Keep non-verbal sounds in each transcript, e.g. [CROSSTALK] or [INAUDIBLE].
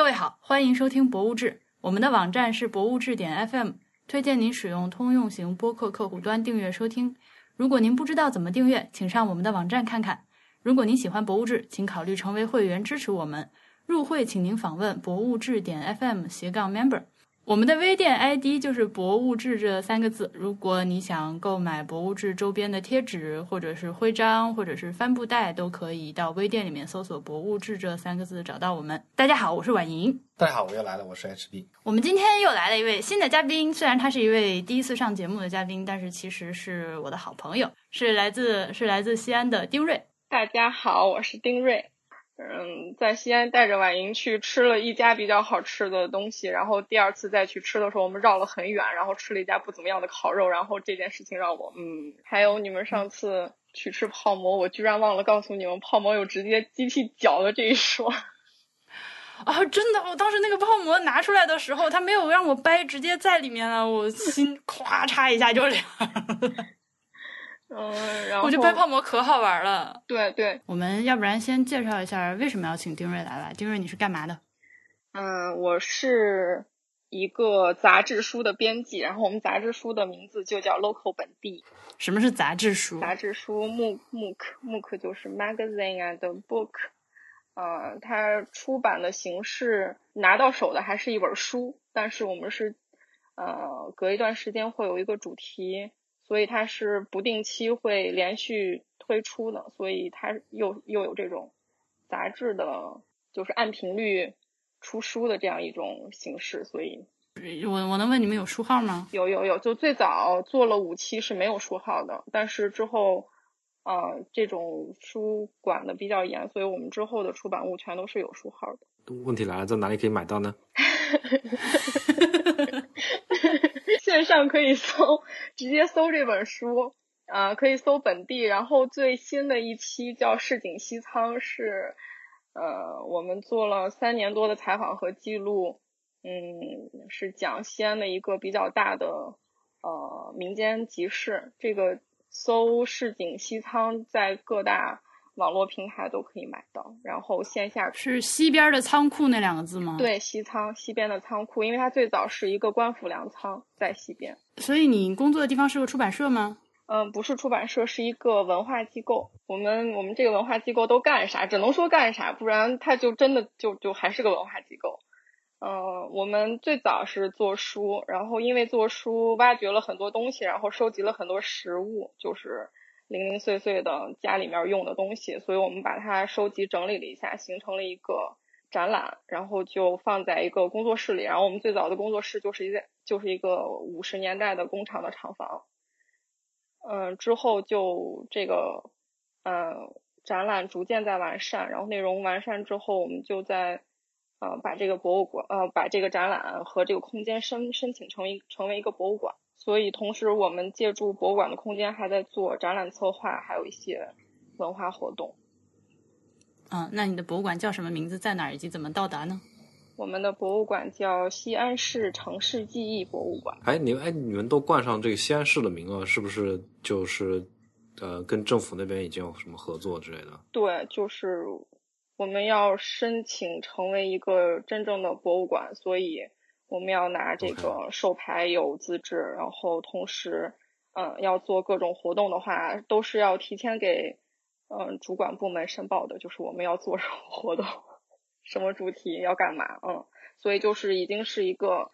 各位好，欢迎收听《博物志》，我们的网站是博物志点 FM，推荐您使用通用型播客客户端订阅收听。如果您不知道怎么订阅，请上我们的网站看看。如果您喜欢《博物志》，请考虑成为会员支持我们。入会请您访问博物志点 FM 斜杠 Member。我们的微店 ID 就是“博物志”这三个字。如果你想购买博物志周边的贴纸，或者是徽章，或者是帆布袋，都可以到微店里面搜索“博物志”这三个字找到我们。大家好，我是婉莹。大家好，我又来了，我是 HB。我们今天又来了一位新的嘉宾，虽然他是一位第一次上节目的嘉宾，但是其实是我的好朋友，是来自是来自西安的丁瑞。大家好，我是丁瑞。嗯，在西安带着婉莹去吃了一家比较好吃的东西，然后第二次再去吃的时候，我们绕了很远，然后吃了一家不怎么样的烤肉，然后这件事情让我嗯，还有你们上次去吃泡馍，我居然忘了告诉你们，泡馍有直接机器搅的这一说。[LAUGHS] 啊，真的，我当时那个泡馍拿出来的时候，他没有让我掰，直接在里面了，我心 [LAUGHS] 咵嚓一下就凉。嗯，然后我觉得掰泡馍可好玩了。对对，我们要不然先介绍一下为什么要请丁瑞来吧。丁瑞，你是干嘛的？嗯，我是一个杂志书的编辑，然后我们杂志书的名字就叫 Local 本地。什么是杂志书？杂志书，MOOC MOOC 就是 magazine and book。呃，它出版的形式拿到手的还是一本书，但是我们是呃隔一段时间会有一个主题。所以它是不定期会连续推出的，所以它又又有这种杂志的，就是按频率出书的这样一种形式。所以，我我能问你们有书号吗？有有有，就最早做了五期是没有书号的，但是之后，呃，这种书管的比较严，所以我们之后的出版物全都是有书号的。问题来了，在哪里可以买到呢？[LAUGHS] 上可以搜，直接搜这本书，啊，可以搜本地。然后最新的一期叫《市井西仓》，是呃，我们做了三年多的采访和记录，嗯，是讲西安的一个比较大的呃民间集市。这个搜“市井西仓”在各大。网络平台都可以买到，然后线下是西边的仓库那两个字吗？对，西仓西边的仓库，因为它最早是一个官府粮仓在西边。所以你工作的地方是个出版社吗？嗯，不是出版社，是一个文化机构。我们我们这个文化机构都干啥？只能说干啥，不然它就真的就就还是个文化机构。嗯，我们最早是做书，然后因为做书挖掘了很多东西，然后收集了很多实物，就是。零零碎碎的家里面用的东西，所以我们把它收集整理了一下，形成了一个展览，然后就放在一个工作室里。然后我们最早的工作室就是一个就是一个五十年代的工厂的厂房。嗯，之后就这个嗯展览逐渐在完善，然后内容完善之后，我们就在呃把这个博物馆呃把这个展览和这个空间申申请成为成为一个博物馆。所以，同时我们借助博物馆的空间，还在做展览策划，还有一些文化活动。嗯，那你的博物馆叫什么名字？在哪儿？以及怎么到达呢？我们的博物馆叫西安市城市记忆博物馆。哎，你哎，你们都冠上这个西安市的名了，是不是？就是呃，跟政府那边已经有什么合作之类的？对，就是我们要申请成为一个真正的博物馆，所以。我们要拿这个授牌有资质，然后同时，嗯，要做各种活动的话，都是要提前给嗯主管部门申报的，就是我们要做什么 [LAUGHS] 活动，什么主题要干嘛，嗯，所以就是已经是一个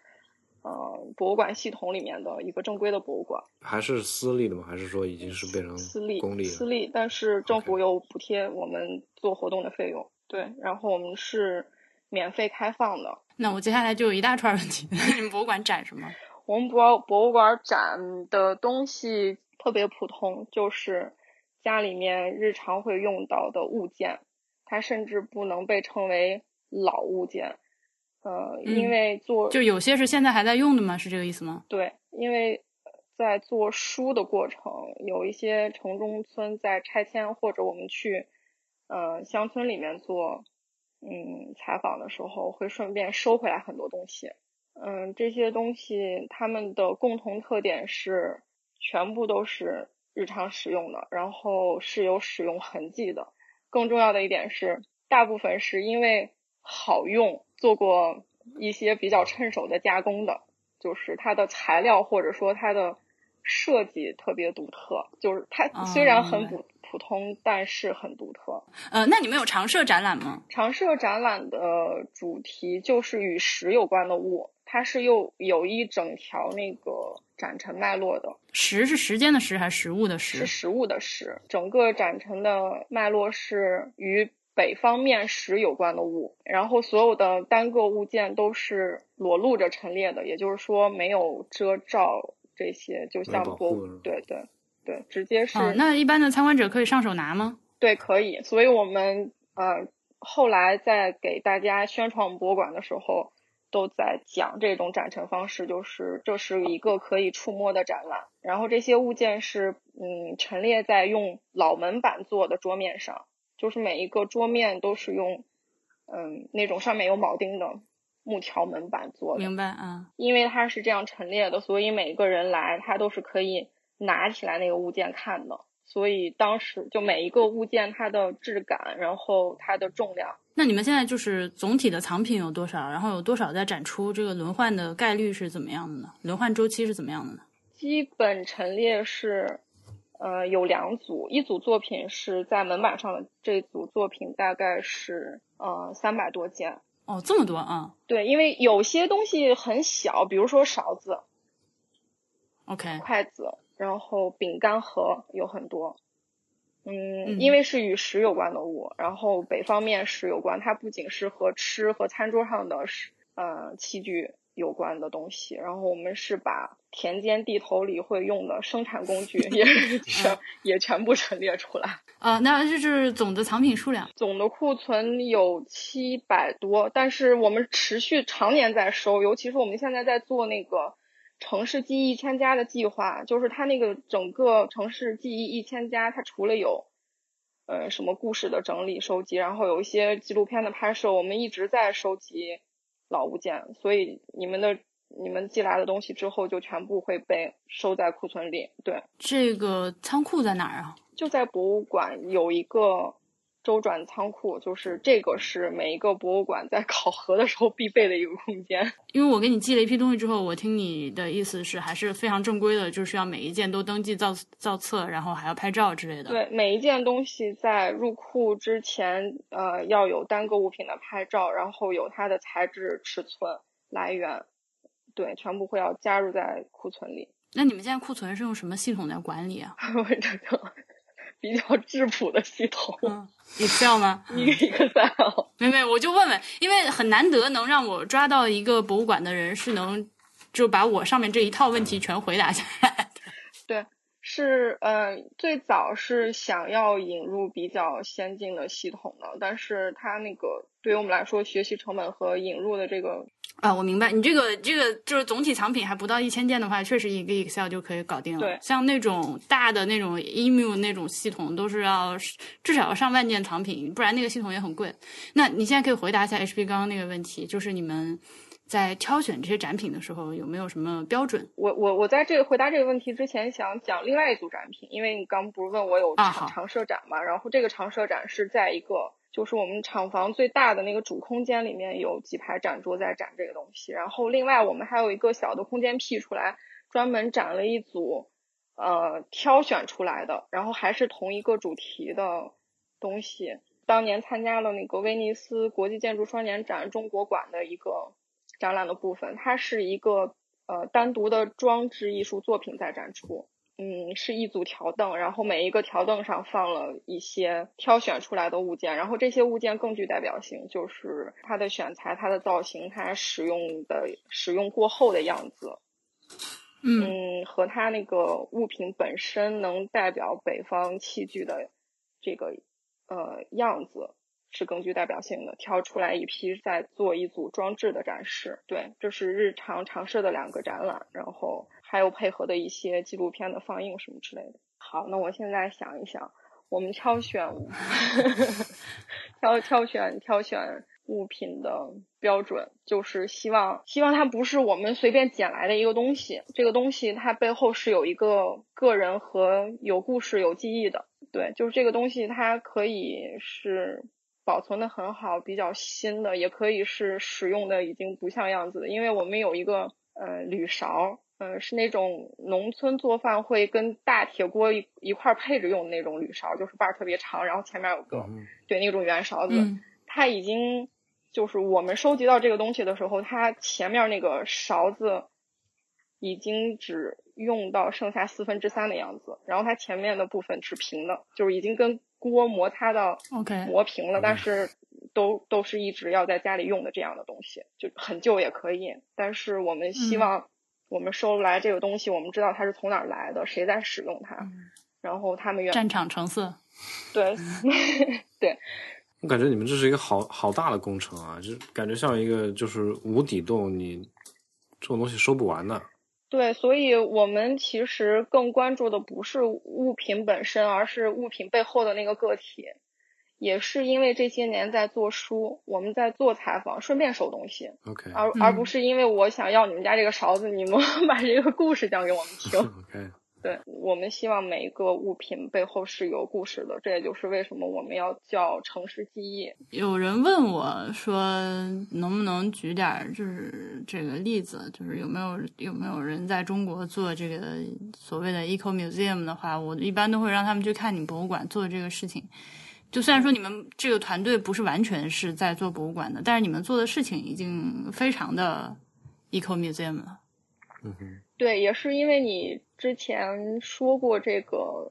呃博物馆系统里面的一个正规的博物馆。还是私立的吗？还是说已经是变成私立公立？私立，但是政府有补贴我们做活动的费用。对，然后我们是免费开放的。那我接下来就有一大串问题。[LAUGHS] 你们博物馆展什么？我们博博物馆展的东西特别普通，就是家里面日常会用到的物件，它甚至不能被称为老物件。呃，因为做就有些是现在还在用的吗？是这个意思吗？对，因为在做书的过程，有一些城中村在拆迁，或者我们去呃乡村里面做。嗯，采访的时候会顺便收回来很多东西。嗯，这些东西它们的共同特点是全部都是日常使用的，然后是有使用痕迹的。更重要的一点是，大部分是因为好用，做过一些比较趁手的加工的，就是它的材料或者说它的设计特别独特，就是它虽然很普普通，但是很独特。呃，那你们有常设展览吗？常设展览的主题就是与石有关的物，它是又有一整条那个展陈脉络的。石是时间的石还是食物的食？是食物的食。整个展陈的脉络是与北方面食有关的物，然后所有的单个物件都是裸露着陈列的，也就是说没有遮罩这些，就像博物对对对，直接是。那一般的参观者可以上手拿吗？对，可以。所以我们呃后来在给大家宣传我们博物馆的时候，都在讲这种展陈方式，就是这是一个可以触摸的展览，然后这些物件是嗯陈列在用老门板做的桌面上。就是每一个桌面都是用，嗯，那种上面有铆钉的木条门板做的。明白啊。因为它是这样陈列的，所以每一个人来，他都是可以拿起来那个物件看的。所以当时就每一个物件它的质感，然后它的重量。那你们现在就是总体的藏品有多少？然后有多少在展出？这个轮换的概率是怎么样的呢？轮换周期是怎么样的呢？基本陈列是。呃，有两组，一组作品是在门板上的，这组作品大概是呃三百多件。哦，这么多啊？对，因为有些东西很小，比如说勺子，OK，筷子，然后饼干盒有很多。嗯，因为是与食有关的物，然后北方面食有关，它不仅是和吃和餐桌上的食呃器具。有关的东西，然后我们是把田间地头里会用的生产工具也 [LAUGHS] 全也全部陈列出来。啊，那这是总的藏品数量，总的库存有七百多，但是我们持续常年在收，尤其是我们现在在做那个城市记忆一千家的计划，就是它那个整个城市记忆一千家，它除了有呃什么故事的整理收集，然后有一些纪录片的拍摄，我们一直在收集。老物件，所以你们的你们寄来的东西之后就全部会被收在库存里。对，这个仓库在哪儿啊？就在博物馆有一个。周转仓库就是这个，是每一个博物馆在考核的时候必备的一个空间。因为我给你寄了一批东西之后，我听你的意思是还是非常正规的，就是要每一件都登记造造册，然后还要拍照之类的。对，每一件东西在入库之前，呃，要有单个物品的拍照，然后有它的材质、尺寸、来源，对，全部会要加入在库存里。那你们现在库存是用什么系统在管理啊？[LAUGHS] 我这个。比较质朴的系统，Excel 吗？Excel，没没，我就问问，因为很难得能让我抓到一个博物馆的人是能就把我上面这一套问题全回答下来。对，是呃，最早是想要引入比较先进的系统的，但是它那个对于我们来说，学习成本和引入的这个。啊，我明白，你这个这个就是总体藏品还不到一千件的话，确实一个 Excel 就可以搞定了。对，像那种大的那种 email 那种系统，都是要至少要上万件藏品，不然那个系统也很贵。那你现在可以回答一下 HP 刚刚那个问题，就是你们在挑选这些展品的时候有没有什么标准？我我我在这个回答这个问题之前，想讲另外一组展品，因为你刚不是问我有常常设展嘛，然后这个长设展是在一个。就是我们厂房最大的那个主空间里面有几排展桌在展这个东西，然后另外我们还有一个小的空间辟出来，专门展了一组呃挑选出来的，然后还是同一个主题的东西。当年参加了那个威尼斯国际建筑双年展中国馆的一个展览的部分，它是一个呃单独的装置艺术作品在展出。嗯，是一组条凳，然后每一个条凳上放了一些挑选出来的物件，然后这些物件更具代表性，就是它的选材、它的造型、它使用的使用过后的样子，嗯，和它那个物品本身能代表北方器具的这个呃样子是更具代表性的。挑出来一批，再做一组装置的展示。对，这是日常常设的两个展览，然后。还有配合的一些纪录片的放映什么之类的。好，那我现在想一想，我们挑选 [LAUGHS] 挑挑选挑选物品的标准，就是希望希望它不是我们随便捡来的一个东西，这个东西它背后是有一个个人和有故事、有记忆的。对，就是这个东西它可以是保存的很好、比较新的，也可以是使用的已经不像样子的。因为我们有一个呃铝勺，呃是那种农村做饭会跟大铁锅一一块配着用的那种铝勺，就是把儿特别长，然后前面有个、嗯对那种圆勺子。嗯。它已经就是我们收集到这个东西的时候，它前面那个勺子已经只用到剩下四分之三的样子，然后它前面的部分是平的，就是已经跟锅摩擦到，OK，磨平了，但是都都是一直要在家里用的这样的东西，就很旧也可以，但是我们希嗯。望我们收来这个东西，我们知道它是从哪儿来的，谁在使用它，然后他们愿战场成色。对 [LAUGHS] 对我感觉你们这是一个好好大的工程啊，就是感觉像一个就是无底洞，你这种东西收不完的。对，所以我们其实更关注的不是物品本身，而是物品背后的那个个体。也是因为这些年在做书，我们在做采访，顺便收东西，OK 而而不是因为我想要你们家这个勺子，你们 [LAUGHS] 把这个故事讲给我们听。[LAUGHS] OK，[LAUGHS] 对，我们希望每一个物品背后是有故事的，这也就是为什么我们要叫城市记忆。有人问我说，能不能举点儿就是这个例子，就是有没有有没有人在中国做这个所谓的 eco museum 的话，我一般都会让他们去看你博物馆做的这个事情。就虽然说你们这个团队不是完全是在做博物馆的，但是你们做的事情已经非常的 eco museum 了。嗯哼，对，也是因为你之前说过这个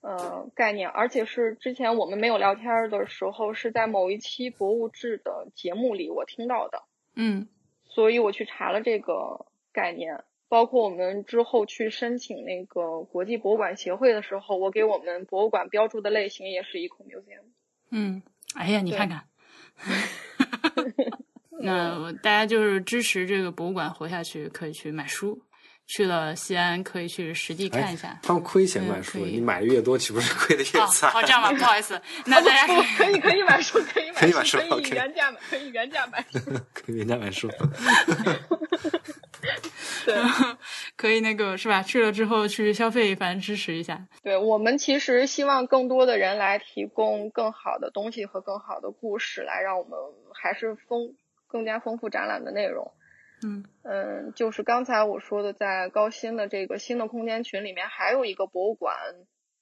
呃概念，而且是之前我们没有聊天儿的时候，是在某一期博物志的节目里我听到的，嗯所以我去查了这个概念。包括我们之后去申请那个国际博物馆协会的时候，我给我们博物馆标注的类型也是 eco museum。嗯，哎呀，你对看看。那大家就是支持这个博物馆活下去，可以去买书。去了西安，可以去实地看一下。他们亏钱买书，嗯你买的越多，岂不是亏的越哦，惨？好，这样吧，不好意思，[LAUGHS] 那大家不，可以可以买书，可以可以买买书，可以原价买，可以原价买。可以原价买书。[LAUGHS] [LAUGHS] 对。[LAUGHS] 可以那个是吧？去了之后去消费一番，支持一下。[LAUGHS] 对我们其实希望更多的人来提供更好的东西和更好的故事，来让我们还是丰更加丰富展览的内容。嗯嗯，就是刚才我说的，在高新的这个新的空间群里面，还有一个博物馆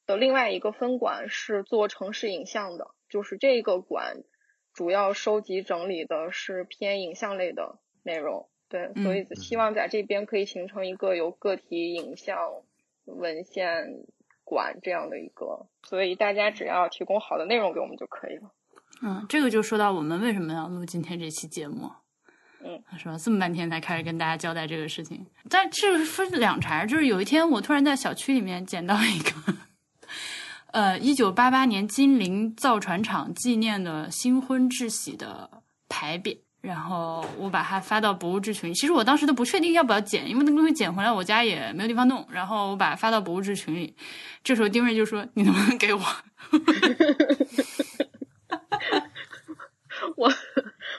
的另外一个分馆是做城市影像的，就是这个馆主要收集整理的是偏影像类的内容。对，所以希望在这边可以形成一个有个体影像文献馆这样的一个，所以大家只要提供好的内容给我们就可以了。嗯，这个就说到我们为什么要录今天这期节目。嗯，是吧？这么半天才开始跟大家交代这个事情，但这个分两茬儿。就是有一天我突然在小区里面捡到一个，呃，一九八八年金陵造船厂纪念的新婚致喜的牌匾，然后我把它发到博物志群。其实我当时都不确定要不要捡，因为那个东西捡回来我家也没有地方弄。然后我把它发到博物志群里，这时候丁瑞就说：“你能不能给我？[LAUGHS] ”我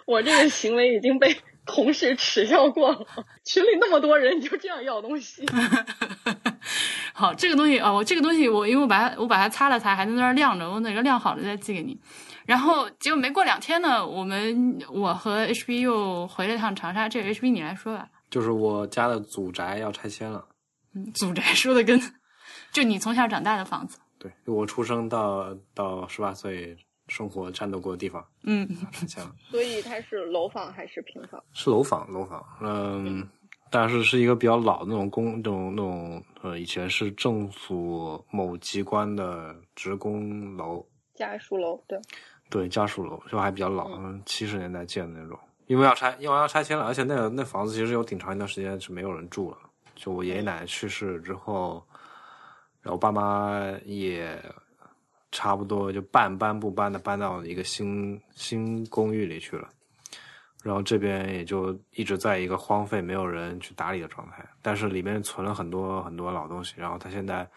我这个行为已经被同事耻笑过了，群里那么多人，你就这样要东西？[LAUGHS] 好，这个东西啊、哦，我这个东西我因为我把它我把它擦了擦，还在那儿晾着，我哪个晾好了再寄给你。然后结果没过两天呢，我们我和 HB 又回了趟长沙，这个 HB 你来说吧。就是我家的祖宅要拆迁了。嗯，祖宅说的跟 [LAUGHS] 就你从小长大的房子。对我出生到到十八岁生活战斗过的地方，嗯，拆迁了。所以它是楼房还是平房？是楼房，楼房，嗯，但是是一个比较老的那种公，那种那种呃，以前是政府某机关的职工楼，家属楼，对，对，家属楼，就还比较老，嗯，七十年代建的那种。因为要拆，因为要拆迁了，而且那个那房子其实有挺长一段时间是没有人住了。就我爷爷奶奶去世之后，然后爸妈也差不多就半搬不搬的搬到一个新新公寓里去了。然后这边也就一直在一个荒废、没有人去打理的状态，但是里面存了很多很多老东西。然后他现在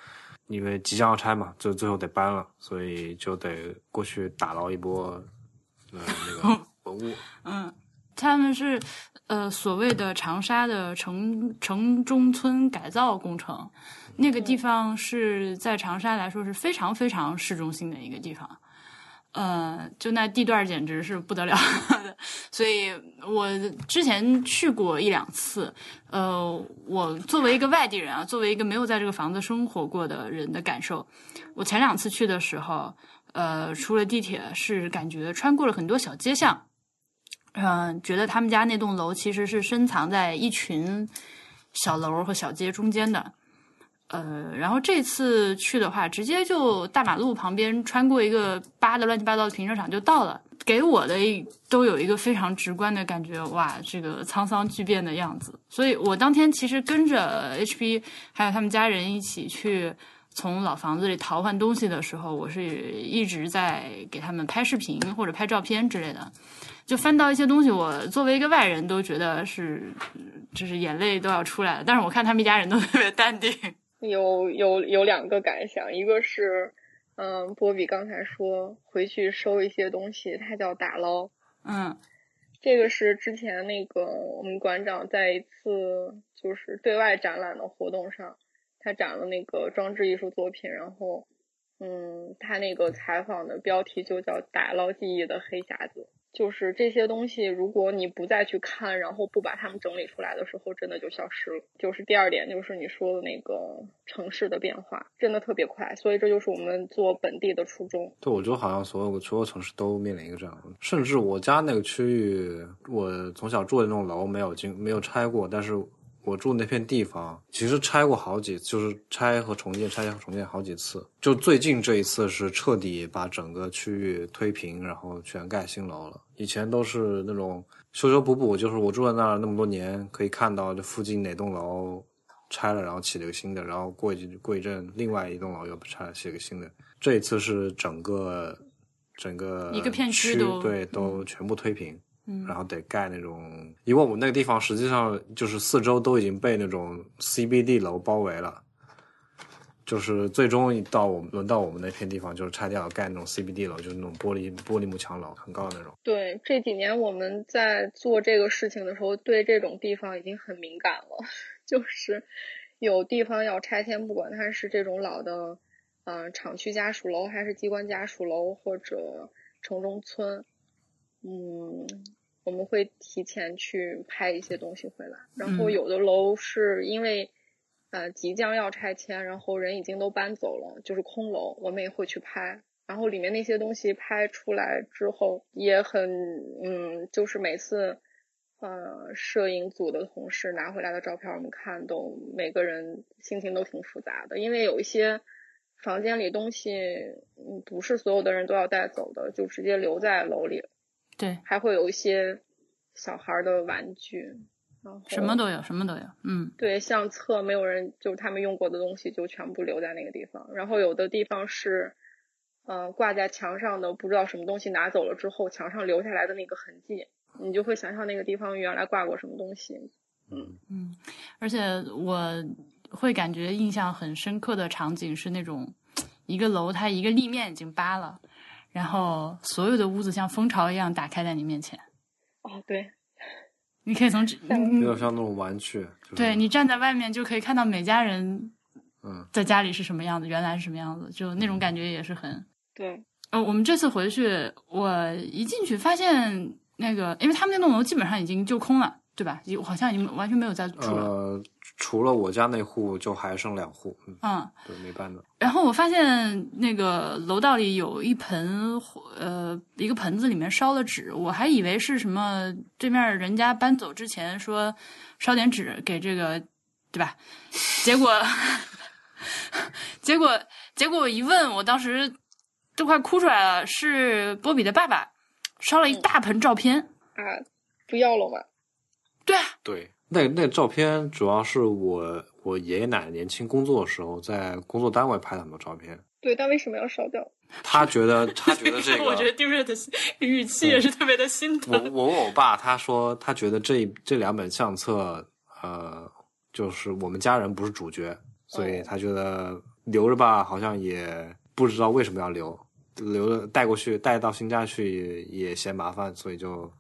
因为即将要拆嘛，就最后得搬了，所以就得过去打捞一波，呃，那个 [LAUGHS] 文物。嗯，他们是呃所谓的长沙的城城中村改造工程，那个地方是在长沙来说是非常非常市中心的一个地方。呃，就那地段简直是不得了，[LAUGHS] 所以我之前去过一两次。呃，我作为一个外地人啊，作为一个没有在这个房子生活过的人的感受，我前两次去的时候，呃，出了地铁是感觉穿过了很多小街巷，嗯、觉得他们家那栋楼其实是深藏在一群小楼和小街中间的。呃，然后这次去的话，直接就大马路旁边穿过一个扒的乱七八糟的停车场就到了，给我的都有一个非常直观的感觉，哇，这个沧桑巨变的样子。所以我当天其实跟着 HP 还有他们家人一起去从老房子里淘换东西的时候，我是一直在给他们拍视频或者拍照片之类的。就翻到一些东西，我作为一个外人都觉得是，就是眼泪都要出来了。但是我看他们一家人都特别淡定。有有有两个感想，一个是，嗯，波比刚才说回去收一些东西，他叫打捞，嗯。这个是之前那个我们馆长在一次就是对外展览的活动上，他展了那个装置艺术作品，然后，嗯，他那个采访的标题就叫“打捞记忆的黑匣子”，就是这些东西，如果你不再去看，然后不把它们整理出来的时候，真的就消失了。就是第二点，就是你说的那个城市的变化，真的特别快，所以这就是我们做本地的初衷。对，我觉得好像所有所有城市都面临一个这样的，甚至我家那个区域，我从小住的那种楼没有经没有拆过，但是我住那片地方其实拆过好几，就是拆和重建，拆和重建好几次。就最近这一次是彻底把整个区域推平，然后全盖新楼了。以前都是那种修修补补，就是我住在那儿那么多年，可以看到这附近哪栋楼拆了，然后起了个新的，然后过一过一阵，另外一栋楼又拆了，起了个新的。这一次是整个整个一个片区对都全部推平，嗯然后得盖那种，因为我们那个地方实际上就是四周都已经被那种 CBD 楼包围了，就是最终一到我们轮到我们那片地方，就是拆掉盖那种 CBD 楼，就是那种玻璃玻璃幕墙楼，很高的那种。对，这几年我们在做这个事情的时候，对这种地方已经很敏感了。[LAUGHS] 就是有地方要拆迁，不管它是这种老的，嗯、厂区家属楼，还是机关家属楼，或者城中村，嗯，我们会提前去拍一些东西回来。然后嗯有的楼是因为呃即将要拆迁，然后人已经都搬走了，就是空楼，我们也会去拍。然后里面那些东西拍出来之后，也很嗯，就是每次呃摄影组的同事拿回来的照片，我们看都每个人心情都挺复杂的，因为有一些房间里东西，嗯，不是所有的人都要带走的，就直接留在楼里，对，还会有一些小孩儿的玩具，然后什么都有，什么都有。嗯对，相册没有人就是他们用过的东西就全部留在那个地方，然后有的地方是，呃，挂在墙上的不知道什么东西拿走了之后，墙上留下来的那个痕迹，你就会想象那个地方原来挂过什么东西。嗯，嗯，而且我会感觉印象很深刻的场景是那种一个楼它一个立面已经扒了，然后所有的屋子像蜂巢一样打开在你面前，哦，对，你可以从这有点像那种玩具。就是、对你站在外面就可以看到每家人嗯在家里是什么样子，原来是什么样子，就那种感觉也是很。对，呃，我们这次回去，我一进去发现那个，因为他们那栋楼基本上已经就空了，对吧？有好像已经完全没有在住了。呃，除了我家那户，就还剩两户，嗯，嗯，对，没搬的。然后我发现那个楼道里有一盆呃一个盆子里面烧了纸，我还以为是什么对面人家搬走之前说烧点纸给这个，对吧？结果 [LAUGHS] 结果结果我一问，我当时都快哭出来了，是波比的爸爸烧了一大盆照片。啊，不要了嘛。对啊，对，那那照片主要是我我爷爷奶奶年轻工作的时候，在工作单位拍的很多照片。对，但为什么要烧掉？他觉得他觉得这 [LAUGHS] 个，我觉得丁瑞的语气也是特别的心我疼。我问我爸，他说他觉得这这两本相册，呃，就是我们家人不是主角，所以他觉得留着吧，好像也不知道为什么要留，留着带过去带到新家去也也嫌麻烦，所以就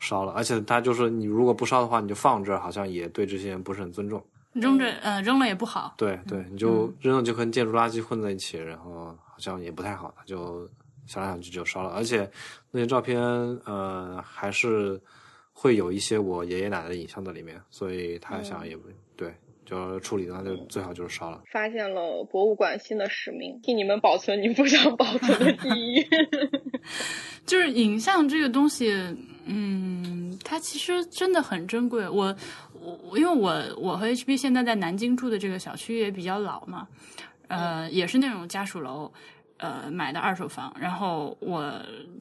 烧了。而且他就是你如果不烧的话，你就放这儿，好像也对这些人不是很尊重。扔着，呃，扔了也不好。对对，你就扔了就跟建筑垃圾混在一起，然后好像也不太好，他就想来想去就烧了，而且那些照片呃还是会有一些我爷爷奶奶的影像在里面，所以他想也不、对，就处理的话就最好就是烧了。发现了博物馆新的使命，替你们保存你不想保存的记忆。[LAUGHS] 就是影像这个东西，嗯，它其实真的很珍贵。我我我因为我我和 HB 现在在南京住的这个小区也比较老嘛，呃，也是那种家属楼。呃，买的二手房，然后我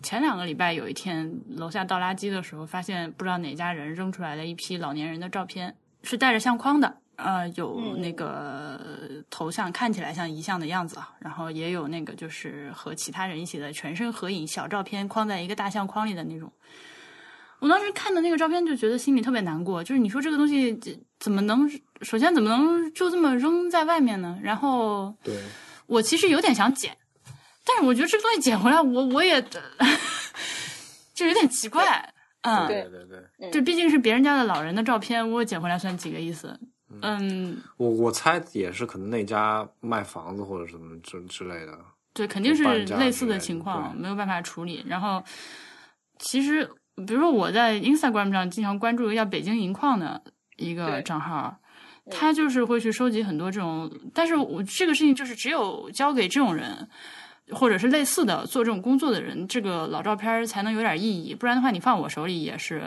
前两个礼拜有一天楼下倒垃圾的时候，发现不知道哪家人扔出来的一批老年人的照片，是带着相框的，呃，有那个头像看起来像遗像的样子啊，然后也有那个就是和其他人一起的全身合影小照片，框在一个大相框里的那种。我当时看的那个照片就觉得心里特别难过，就是你说这个东西怎么能，首先怎么能就这么扔在外面呢？然后对，我其实有点想捡。但是我觉得这个东西捡回来，我我也 [LAUGHS] 就有点奇怪，嗯，对对对，这毕竟是别人家的老人的照片，我捡回来算几个意思？嗯，我我猜也是可能那家卖房子或者什么之之类的，对，肯定是类似的情况，没有办法处理。然后其实，比如说我在 Instagram 上经常关注一个叫北京银矿的一个账号，他就是会去收集很多这种，但是我这个事情就是只有交给这种人。或者是类似的做这种工作的人，这个老照片才能有点意义，不然的话，你放我手里也是，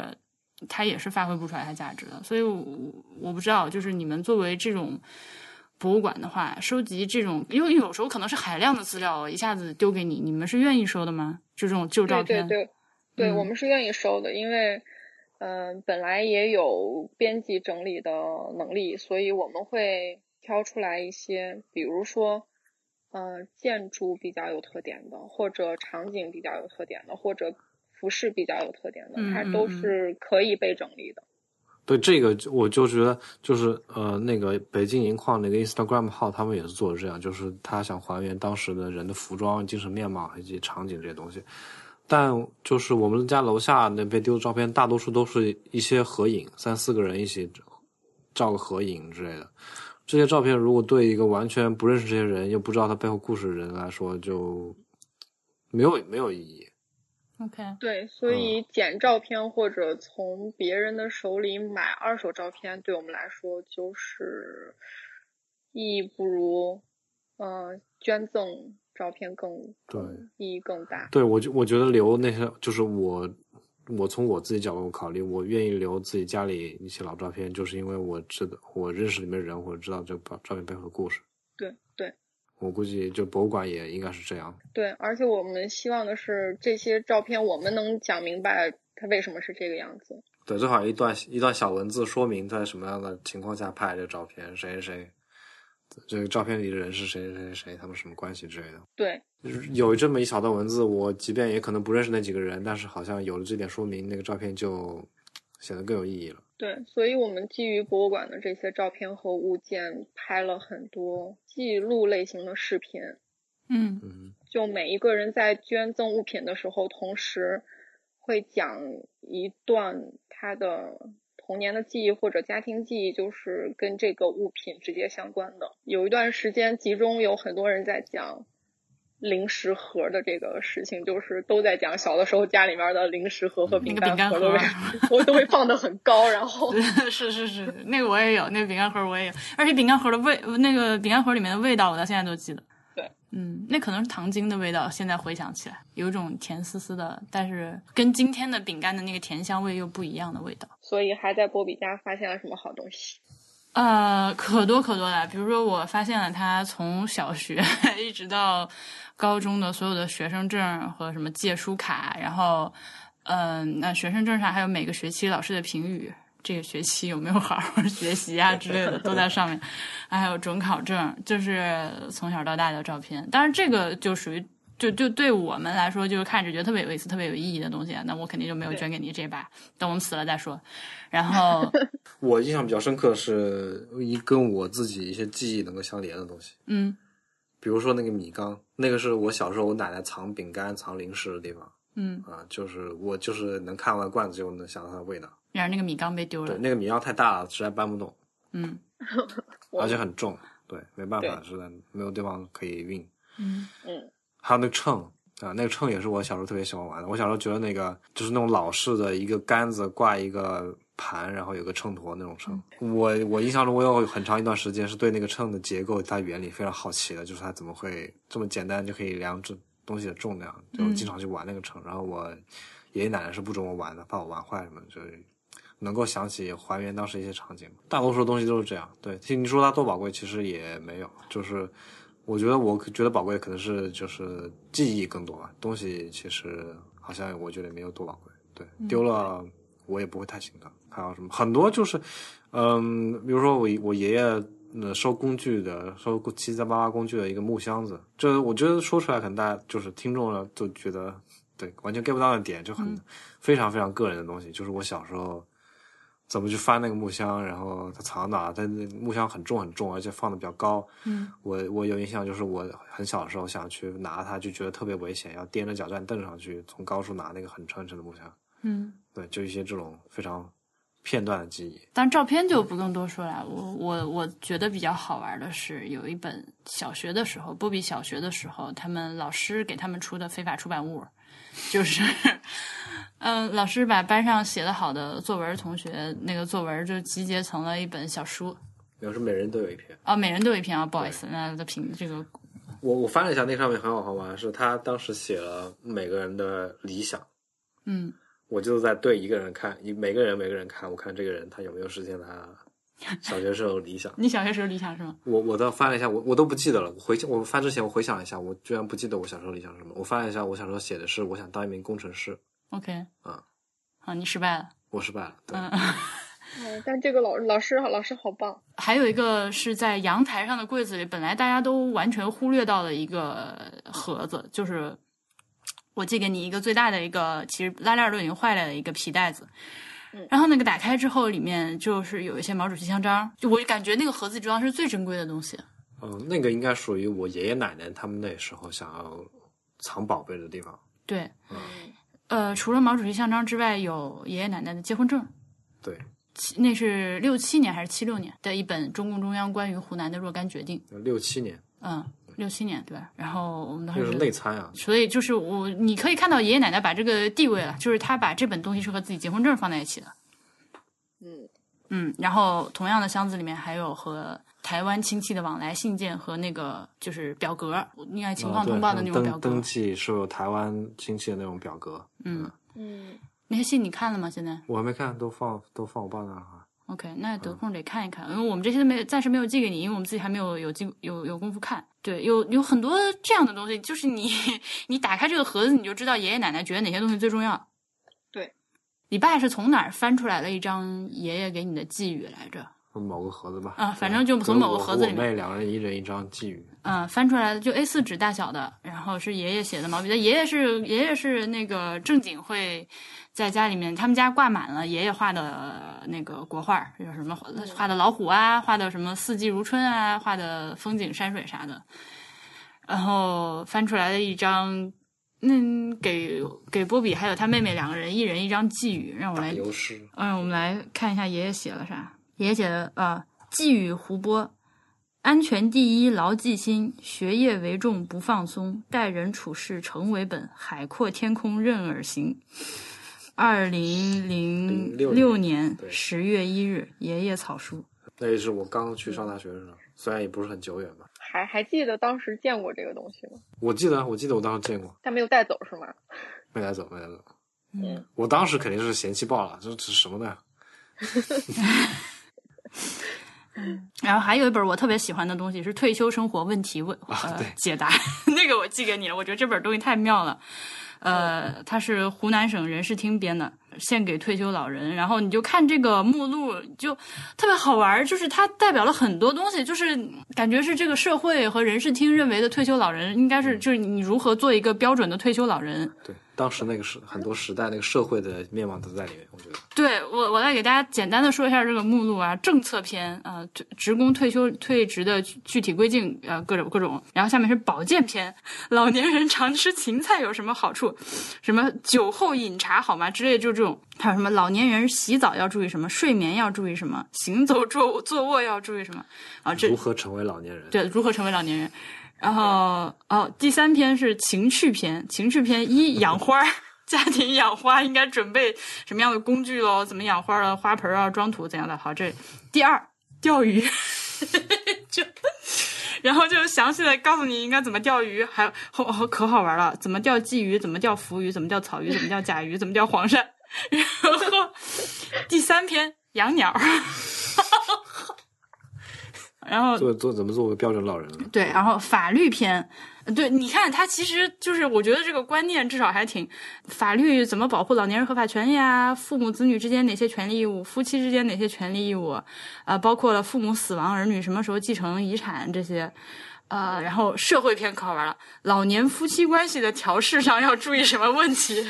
它也是发挥不出来它价值的。所以，我不知道，就是你们作为这种博物馆的话，收集这种，因为有时候可能是海量的资料，一下子丢给你，你们是愿意收的吗？就这种旧照片？对对对，对我们是愿意收的，因为嗯，本来也有编辑整理的能力，所以我们会挑出来一些，比如说。嗯，建筑比较有特点的，或者场景比较有特点的，或者服饰比较有特点的，它都是可以被整理的。对这个，我就觉得就是呃，那个北京银矿那个 Instagram 号，他们也是做的这样，就是他想还原当时的人的服装、精神面貌以及场景这些东西。但就是我们家楼下那被丢的照片，大多数都是一些合影，三四个人一起照个合影之类的。这些照片如果对一个完全不认识这些人又不知道他背后故事的人来说，就没有没有意义。OK，对，所以捡照片或者从别人的手里买二手照片，对我们来说就是意义不如呃捐赠照片更对意义更大。对我就我觉得留那些就是我。我从我自己角度考虑，我愿意留自己家里一些老照片，就是因为我知道我认识里面人，或者知道这个照片背后的故事。对对，我估计就博物馆也应该是这样。对，而且我们希望的是这些照片，我们能讲明白它为什么是这个样子。对，最好一段一段小文字说明在什么样的情况下拍这个照片，谁谁谁。这个照片里的人是谁谁谁谁，他们什么关系之类的？对，有这么一小段文字，我即便也可能不认识那几个人，但是好像有了这点说明，那个照片就显得更有意义了。对，所以我们基于博物馆的这些照片和物件，拍了很多记录类型的视频。嗯嗯，就每一个人在捐赠物品的时候，同时会讲一段他的。童年的记忆或者家庭记忆，就是跟这个物品直接相关的。有一段时间，集中有很多人在讲零食盒的这个事情，就是都在讲小的时候家里面的零食盒和饼干盒都会，[LAUGHS] 我都会放的很高。然后 [LAUGHS] 是是是，那个我也有，那个饼干盒我也有，而且饼干盒的味，那个饼干盒里面的味道，我到现在都记得。对嗯，那可能是糖精的味道。现在回想起来，有一种甜丝丝的，但是跟今天的饼干的那个甜香味又不一样的味道。所以还在波比家发现了什么好东西？呃，可多可多的。比如说，我发现了他从小学 [LAUGHS] 一直到高中的所有的学生证和什么借书卡，然后，嗯，那学生证上还有每个学期老师的评语。这个学期有没有好好学习啊之类的都在上面，还有准考证，就是从小到大的照片。当然，这个就属于就就对我们来说，就是看着觉得特别有意思、特别有意义的东西。那我肯定就没有捐给你这把，等我们死了再说。然后，[LAUGHS] 我印象比较深刻的是一跟我自己一些记忆能够相连的东西。嗯，比如说那个米缸，那个是我小时候我奶奶藏饼干、藏零食的地方。嗯啊，就是我就是能看完罐子就能想到它的味道。然而那个米缸被丢了。对，那个米缸太大了，实在搬不动。嗯，而且很重，对，没办法，实在没有地方可以运。嗯嗯。还有那个秤，啊，那个秤也是我小时候特别喜欢玩的。我小时候觉得那个就是那种老式的一个杆子挂一个盘，然后有个秤砣那种秤。我我印象中我有很长一段时间是对那个秤的结构、它原理非常好奇的，就是它怎么会这么简单就可以量这东西的重量，就经常去玩那个秤。然后我爷爷奶奶是不准我玩的，怕我玩坏什么，就是能够想起还原当时一些场景。大多数东西都是这样。对，其实你说它多宝贵，其实也没有，就是。我觉得，我觉得宝贵可能是就是记忆更多吧。东西其实好像我觉得没有多宝贵。对，丢了我也不会太心疼。还有什么很多就是，嗯，比如说我我爷爷呃收工具的，收七七八八工具的一个木箱子，这我觉得说出来可能大家就是听众呢都觉得对完全 get 不到的点，就很非常非常个人的东西，就是我小时候。怎么去翻那个木箱？然后它藏哪？它那木箱很重很重，而且放的比较高。嗯，我我有印象，就是我很小的时候想去拿它，就觉得特别危险，要踮着脚站凳上去，从高处拿那个很沉很沉的木箱。嗯，对，就一些这种非常片段的记忆。但照片就不更多说了。我我我觉得比较好玩的是，有一本小学的时候，波比小学的时候，他们老师给他们出的非法出版物，就是。嗯，老师把班上写的好的作文，同学那个作文就集结成了一本小书。有时每人都有一篇哦，每人都有一篇啊，不好意思，那的评这个。我我翻了一下，那上面很好玩，是他当时写了每个人的理想。嗯。我就在对一个人看，一每个人每个人看，我看这个人他有没有实现他 [LAUGHS] 小学时候理想。你小学时候理想是吗？我我倒翻了一下，我我都不记得了。我回我翻之前我回想一下，我居然不记得我小时候理想是什么。我翻了一下，我小时候写的是我想当一名工程师。OK，嗯，好，你失败了，我失败了，对，嗯，嗯，[LAUGHS] 但这个老老师老师好棒。还有一个是在阳台上的柜子里，本来大家都完全忽略到的一个盒子，就是我寄给你一个最大的一个，其实拉链都已经坏了的一个皮袋子。嗯，然后那个打开之后，里面就是有一些毛主席像章，就我感觉那个盒子装是最珍贵的东西。嗯，那个应该属于我爷爷奶奶他们那时候想要藏宝贝的地方。对，嗯。呃，除了毛主席像章之外，有爷爷奶奶的结婚证。对，那是六七年还是七六年的一本中共中央关于湖南的若干决定。六七年。嗯，六七年对吧？然后我们当时是内参啊。所以就是我，你可以看到爷爷奶奶把这个地位了，就是他把这本东西是和自己结婚证放在一起的。嗯嗯，然后同样的箱子里面还有和。台湾亲戚的往来信件和那个就是表格，应该情况通报的那种表格。登记是有台湾亲戚的那种表格。嗯嗯，那些信你看了吗？现在我还没看，都放都放我爸那儿哈。OK，那得空得看一看，因为我们这些都没暂时没有寄给你，因为我们自己还没有有机有有功夫看。对，有有很多这样的东西，就是你 [LAUGHS] 你打开这个盒子，你就知道爷爷奶奶觉得哪些东西最重要。对，你爸是从哪儿翻出来了一张爷爷给你的寄语来着？某个盒子吧，啊，反正就从某个盒子里面。我妹两个人一人一张寄语。嗯，翻出来的就 A 四纸大小的，然后是爷爷写的毛笔。爷爷是爷爷是那个正经会在家里面，他们家挂满了爷爷画的那个国画，有什么画的老虎啊，画的什么四季如春啊，画的风景山水啥的。然后翻出来的一张，嗯，给给波比还有他妹妹两个人一人一张寄语，让我来。嗯，我们来看一下爷爷写了啥。也写的啊，寄语胡波，安全第一，牢记心；学业为重，不放松；待人处事诚为本，海阔天空任尔行。二零零六年十月一日，爷爷草书。那也是我刚去上大学的时候，虽然也不是很久远吧。还还记得当时见过这个东西吗？我记得，我记得我当时见过。但没有带走是吗？没带走，没带走。嗯，我当时肯定是嫌弃爆了，这这是什么呢？[LAUGHS] 嗯，然后还有一本我特别喜欢的东西是退休生活问题问呃解答，[LAUGHS] 那个我寄给你了。我觉得这本东西太妙了，呃，它是湖南省人事厅编的，献给退休老人。然后你就看这个目录，就特别好玩，就是它代表了很多东西，就是感觉是这个社会和人事厅认为的退休老人应该是，就是你如何做一个标准的退休老人。对。当时那个时很多时代那个社会的面貌都在里面，我觉得。对我，我来给大家简单的说一下这个目录啊，政策篇啊，职工退休退职的具体规定啊，各种各种。然后下面是保健篇，老年人常吃芹菜有什么好处？什么酒后饮茶好吗？之类就这种。还有什么老年人洗澡要注意什么？睡眠要注意什么？行走坐坐卧要注意什么？啊，这如何成为老年人？对，如何成为老年人？然后哦，第三篇是情趣篇，情趣篇一养花儿，[LAUGHS] 家庭养花应该准备什么样的工具喽？怎么养花了？花盆啊，装土怎样的？好，这第二钓鱼，[LAUGHS] 就然后就详细的告诉你应该怎么钓鱼，还好好可好玩了，怎么钓鲫鱼，怎么钓浮鱼，怎么钓草鱼，怎么钓甲鱼，怎么钓黄鳝。然后第三篇养鸟，[LAUGHS] 然后做做怎么做个标准老人了？对，然后法律篇，对，你看他其实就是，我觉得这个观念至少还挺，法律怎么保护老年人合法权益啊？父母子女之间哪些权利义务？夫妻之间哪些权利义务？呃，包括了父母死亡，儿女什么时候继承遗产这些。呃，然后社会篇可好玩了，老年夫妻关系的调试上要注意什么问题？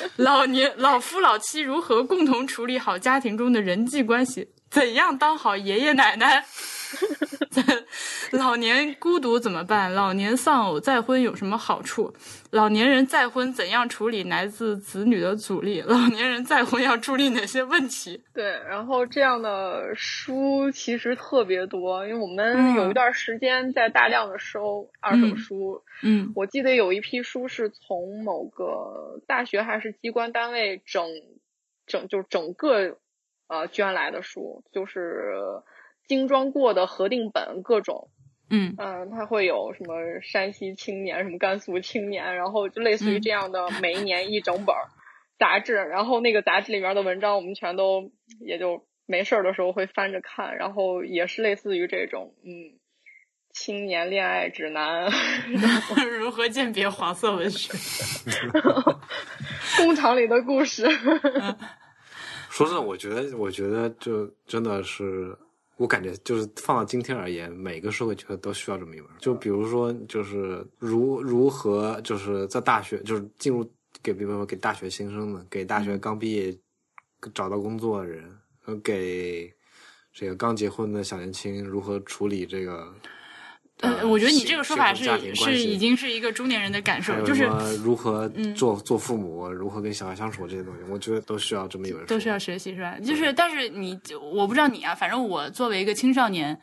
[LAUGHS] 老年老夫老妻如何共同处理好家庭中的人际关系？怎样当好爷爷奶奶？[LAUGHS] 老年孤独怎么办？老年丧偶再婚有什么好处？老年人再婚怎样处理来自子女的阻力？老年人再婚要注意哪些问题？对，然后这样的书其实特别多，因为我嗯们有一段时间在大量的收二手书。嗯我记得有一批书是从某个大学还是机关单位整整就整个呃捐来的书，就是精装过的核定本各种。嗯。嗯，它会有什么山西青年、什么甘肃青年，然后就类似于嗯。这样的，每一年一整本儿杂志，然后那个杂志里面的文章，我们全都也就没事儿的时候会翻着看，然后也是类似于这种，嗯，青年恋爱指南，[LAUGHS] 如何鉴别黄色文学？[LAUGHS] 工厂里的故事，说真的，我觉得，我觉得就真的是，我感觉就是放到今天而言，每个社会角色都需要这么一本。就比如说，就是如如何，就是在大学，就是进入给，比如说给大学新生的，给大学刚毕业找到工作的人，呃，给这个刚结婚的小年轻如何处理这个。呃，我觉得你这个说法是是已经是一个中年人的感受就是如何嗯做、做父母，如何跟小孩相处这些东西，我觉得都需要这么一本书。都需要学习是吧？就是，但是你，我不知道你啊，反正我作为一个青少年，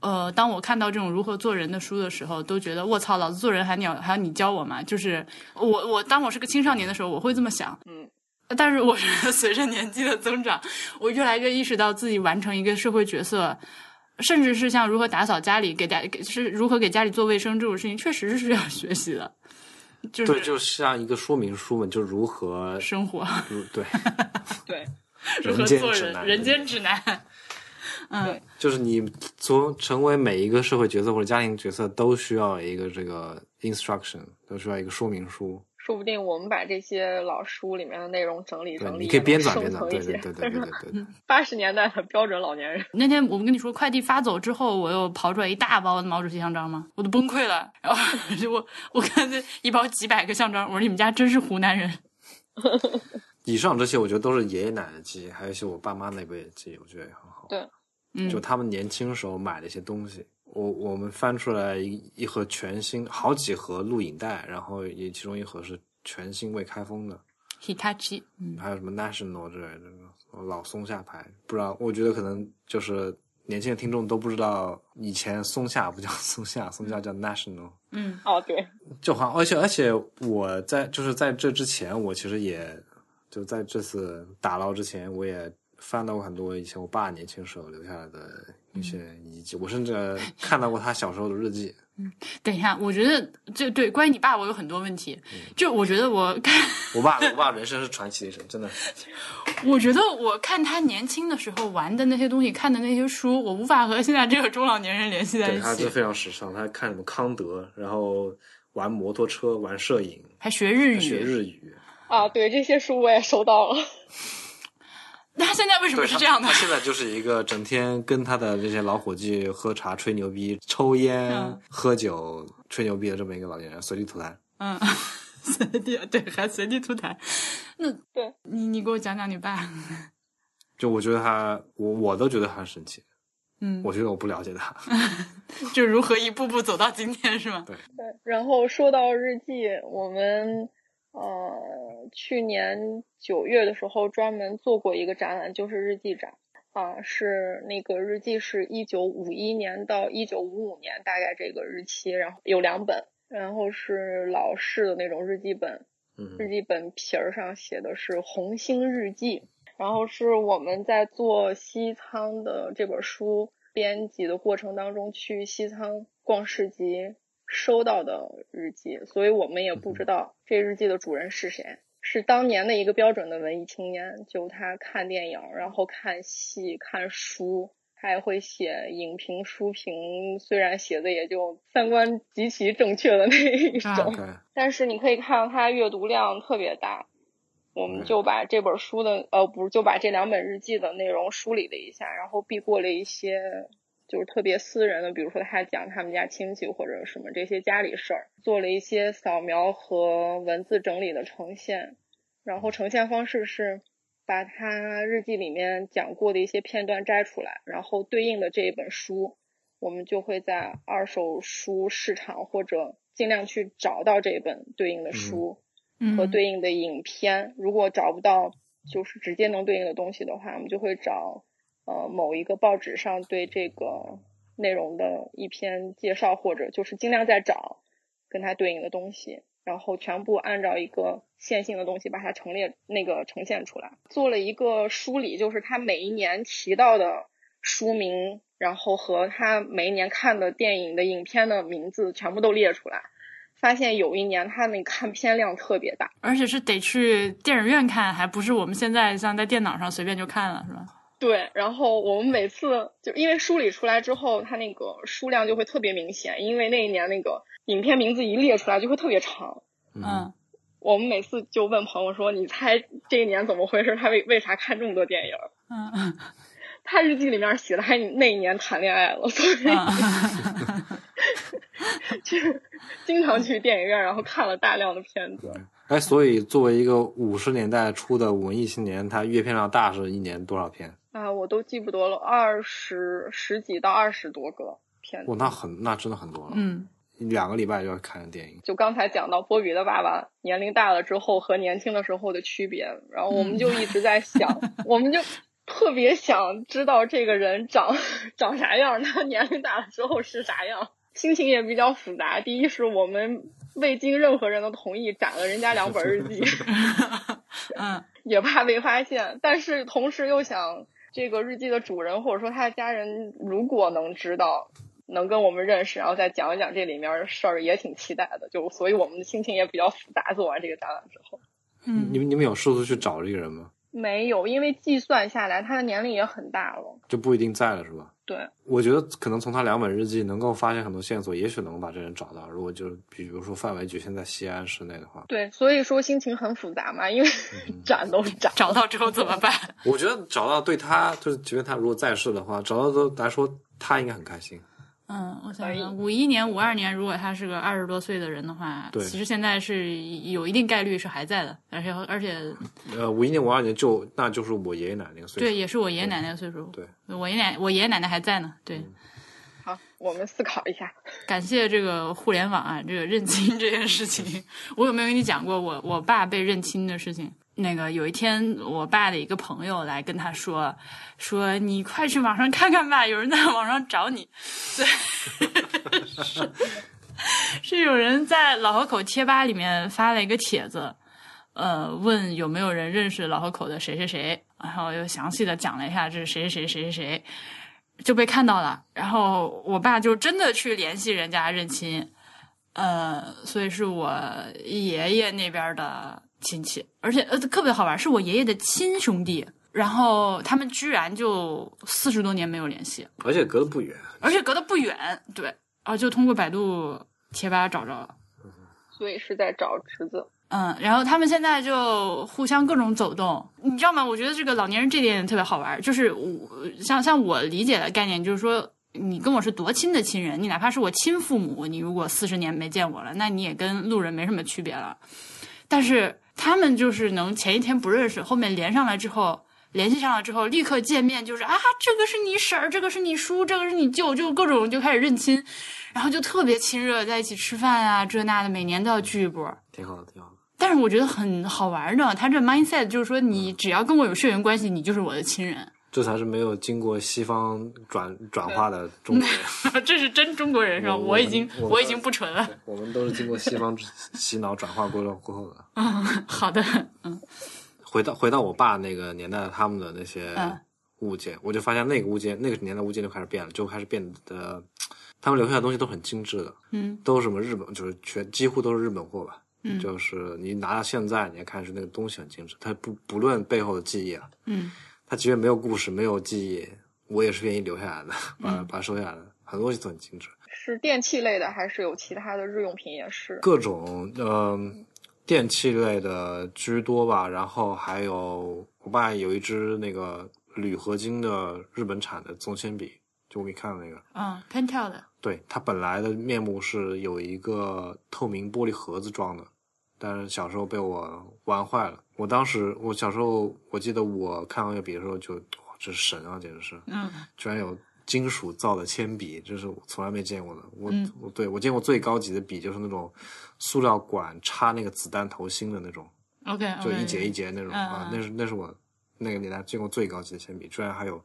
呃，当我看到这种如何做人的书的时候，都觉得我操，老子做人还你要还要你教我吗？就是我我当我是个青少年的时候，我会这么想。嗯，但是我觉得随着年纪的增长，我越来越意识到自己完成一个社会角色。甚至是像如何打扫家里，给家给是如何给家里做卫生这种事情，确实是要学习的，就是对，就像一个说明书嘛，就如何生活，如对 [LAUGHS] 对，[LAUGHS] 如何人间做人，指南，人间指南。嗯，就是你从成为每一个社会角色或者家庭角色都需要一个这个 instruction，都需要一个说明书。说不定我们把这些老书里面的内容整理整理，你可以编纂编纂，一些对对对对,对。[LAUGHS] 八十年代的标准老年人。那天我们跟你说快递发走之后，我又刨出来一大包的毛主席像章吗？我都崩溃了。然后 [LAUGHS] 就我我看那一包几百个像章，我说你们家真是湖南人。以上这些我觉得都是爷爷奶奶记忆，还有一些我爸妈那辈记忆，我觉得也很好。对，嗯，就他们年轻时候买的一些东西。我我们翻出来一一盒全新，好几盒录影带，然后也其中一盒是全新未开封的，Hitachi，嗯，还有什么 National 之类的老松下牌，不知道，我觉得可能就是年轻的听众都不知道，以前松下不叫 [LAUGHS] 松下，松下叫 National。嗯。哦，对，就好像，而且而且我在就是在这之前，我其实也就在这次打捞之前，我也翻到过很多以前我爸年轻时候留下来的一些遗迹，我甚至看到过他小时候的日记。[LAUGHS] 嗯等一下，我觉得这对关于你爸，我有很多问题。就我觉得我看，我爸，我爸人生是传奇的一生，真的。[LAUGHS] 我觉得我看他年轻的时候玩的那些东西，看的那些书，我无法和现在这个中老年人联系在对，一起。他就非常时尚，他看什么康德，然后玩摩托车，玩摄影，还学日语，学日语。啊，对，这些书我也收到了。[LAUGHS] 那他现在为什么是这样的他？现在就是一个整天跟他的这些老伙计喝茶、吹牛逼、抽烟、嗯喝酒、吹牛逼的这么一个老年人，随地吐痰。嗯，[LAUGHS] 随地对，还随地吐痰。那对你你给我讲讲你爸。就我觉得他，我我都觉得他很神奇。嗯，我觉得我不了解他。[LAUGHS] 就如何一步步走到今天是吗？对，然后说到日记，我们呃去年九月的时候专门做过一个展览，就是日记展。啊，是那个日记是一九五一年到一九五五年，大概这个日期，然后有两本，然后是老式的那种日记本，嗯日记本皮儿上写的是“红星日记”，然后是我们在做西仓的这本书编辑的过程当中去西仓逛市集收到的日记，所以我们也不知道这日记的主人是谁。是当年的一个标准的文艺青年，就他看电影，然后看戏、看书，他也会写影评、书评，虽然写的也就三观极其正确的那一种，[LAUGHS] 但是你可以看到他阅读量特别大。我们就把这本书的呃，不是就把这两本日记的内容梳理了一下，然后避过了一些就是特别私人的，比如说他讲他们家亲戚或者什么这些家里事儿，做了一些扫描和文字整理的呈现，然后呈现方式是把他日记里面讲过的一些片段摘出来，然后对应的这一本书，我们就会在二手书市场或者尽量去找到这本对应的书嗯和对应的影片。如果找不到就是直接能对应的东西的话，我们就会找呃某一个报纸上对这个内容的一篇介绍，或者就是尽量在找跟它对应的东西，然后全部按照一个线性的东西把它陈列那个呈现出来，做了一个梳理，就是他每一年提到的书名，然后和他每一年看的电影的影片的名字全部都列出来。发现有一年他那看片量特别大，而且是得去电影院看，还不是我们现在像在电脑上随便就看了，是吧？对，然后我们每次就因为梳理出来之后，它那个数量就会特别明显，因为那一年那个影片名字一列出来就会特别长。嗯，我们每次就问朋友说：“你猜这一年怎么回事？他为为啥看这么多电影？”嗯 [LAUGHS] 嗯他日记里面写的还那一年谈恋爱了，所以嗯，[LAUGHS] 就是经常去电影院，然后看了大量的片子。哎，所以作为一个五十年代初的文艺青年，他阅片量大是一年多少片？啊，我都记不得了，二十十几到二十多个片子哇，。那很那真的很多了，嗯两个礼拜就要看个电影。就刚才讲到波比的爸爸年龄大了之后和年轻的时候的区别，然后我们就一直在想，我们就特别想知道这个人长长啥样，他年龄大了之后是啥样，心情也比较复杂。第一是我们未经任何人的同意斩了人家两本日记，[LAUGHS] [LAUGHS] 嗯也怕被发现，但是同时又想这个日记的主人或者说他的家人如果能知道。能跟我们认识，然后再讲一讲这里面的事儿，也挺期待的。就所以我们的心情也比较复杂。做完这个展览之后，嗯你们你们有试图去找这个人吗？没有，因为计算下来他的年龄也很大了。就不一定在了是吧？对，我觉得可能从他两本日记能够发现很多线索，也许能把这人找到。如果就是比如说范围局限在西安市内的话，对，所以说心情很复杂嘛，因为 [LAUGHS] 展都展找到之后怎么办？我觉得找到对他就是，即便他如果在世的话，找到都来说他应该很开心。嗯，我想想，五一年、五二年，如果他是个二十多岁的人的话，对其实现在是有一定概率是还在的，而且而且呃，五一年、五二年就那就是我爷爷奶奶那个岁数。对，也是我爷爷奶奶的岁数。对，我爷奶我爷爷奶奶还在呢。对，好，我们思考一下。感谢这个互联网啊，这个认亲这件事情，[LAUGHS] 我有没有跟你讲过我我爸被认亲的事情？那个有一天，我爸的一个朋友来跟他说，说你快去网上看看吧，有人在网上找你。对，是是有人在老河口贴吧里面发了一个帖子，呃，问有没有人认识老河口的谁谁谁，然后又详细的讲了一下这是谁谁谁谁谁谁，就被看到了。然后我爸就真的去联系人家认亲，呃，所以是我爷爷那边的亲戚，而且呃特别好玩，是我爷爷的亲兄弟。然后他们居然就四十多年没有联系，而且隔得不远。而且隔得不远，对，啊就通过百度贴吧找着了。所以是在找侄子。嗯，然后他们现在就互相各种走动，你知道吗？我觉得这个老年人这点特别好玩，就是我像像我理解的概念，就是说你跟我是多亲的亲人，你哪怕是我亲父母，你如果四十年没见我了，那你也跟路人没什么区别了。但是他们就是能前一天不认识，后面连上来之后。联系上了之后，立刻见面，就是啊，这个是你婶儿，这个是你叔，这个是你舅，就各种就开始认亲，然后就特别亲热，在一起吃饭啊，这那的，每年都要聚一波。挺好的，挺好的。但是我觉得很好玩的，他这 mindset 就是说，你只要跟我有血缘关系，你就是我的亲人。这才是没有经过西方转转化的中国人。[LAUGHS] 这是真中国人是吧？我我已经我我已经不纯了。我们都是经过西方 [LAUGHS] 洗脑转化过了过后的。好的，嗯回到回到我爸那个年代，他们的那些嗯物件，我就发现那个物件，那个年代物件就开始变了，就开始变得，他们留下的东西都很精致的，嗯都是什么日本，就是全几乎都是日本货吧。嗯就是你拿到现在，你看是那个东西很精致，它不不论背后的记忆啊，嗯它即便没有故事，没有记忆，我也是愿意留下来的，把把它收下来的，很多东西都很精致。是电器类的，还是有其他的日用品也是？各种呃电器类的居多吧，然后还有我爸有一支那个铝合金的日本产的棕铅笔，就我给你看的那个，嗯，Pentel 的，对，它本来的面目是有一个透明玻璃盒子装的，但是小时候被我玩坏了。我当时我小时候我记得我看到那个笔的时候就哇，这是神啊，简直是！嗯居然有金属造的铅笔，这是我从来没见过的。我、嗯我对我见过最高级的笔就是那种塑料管插那个子弹头芯的那种，，OK，就一节一节那种嗯啊，嗯那是那是我那个年代见过最高级的铅笔，居然还有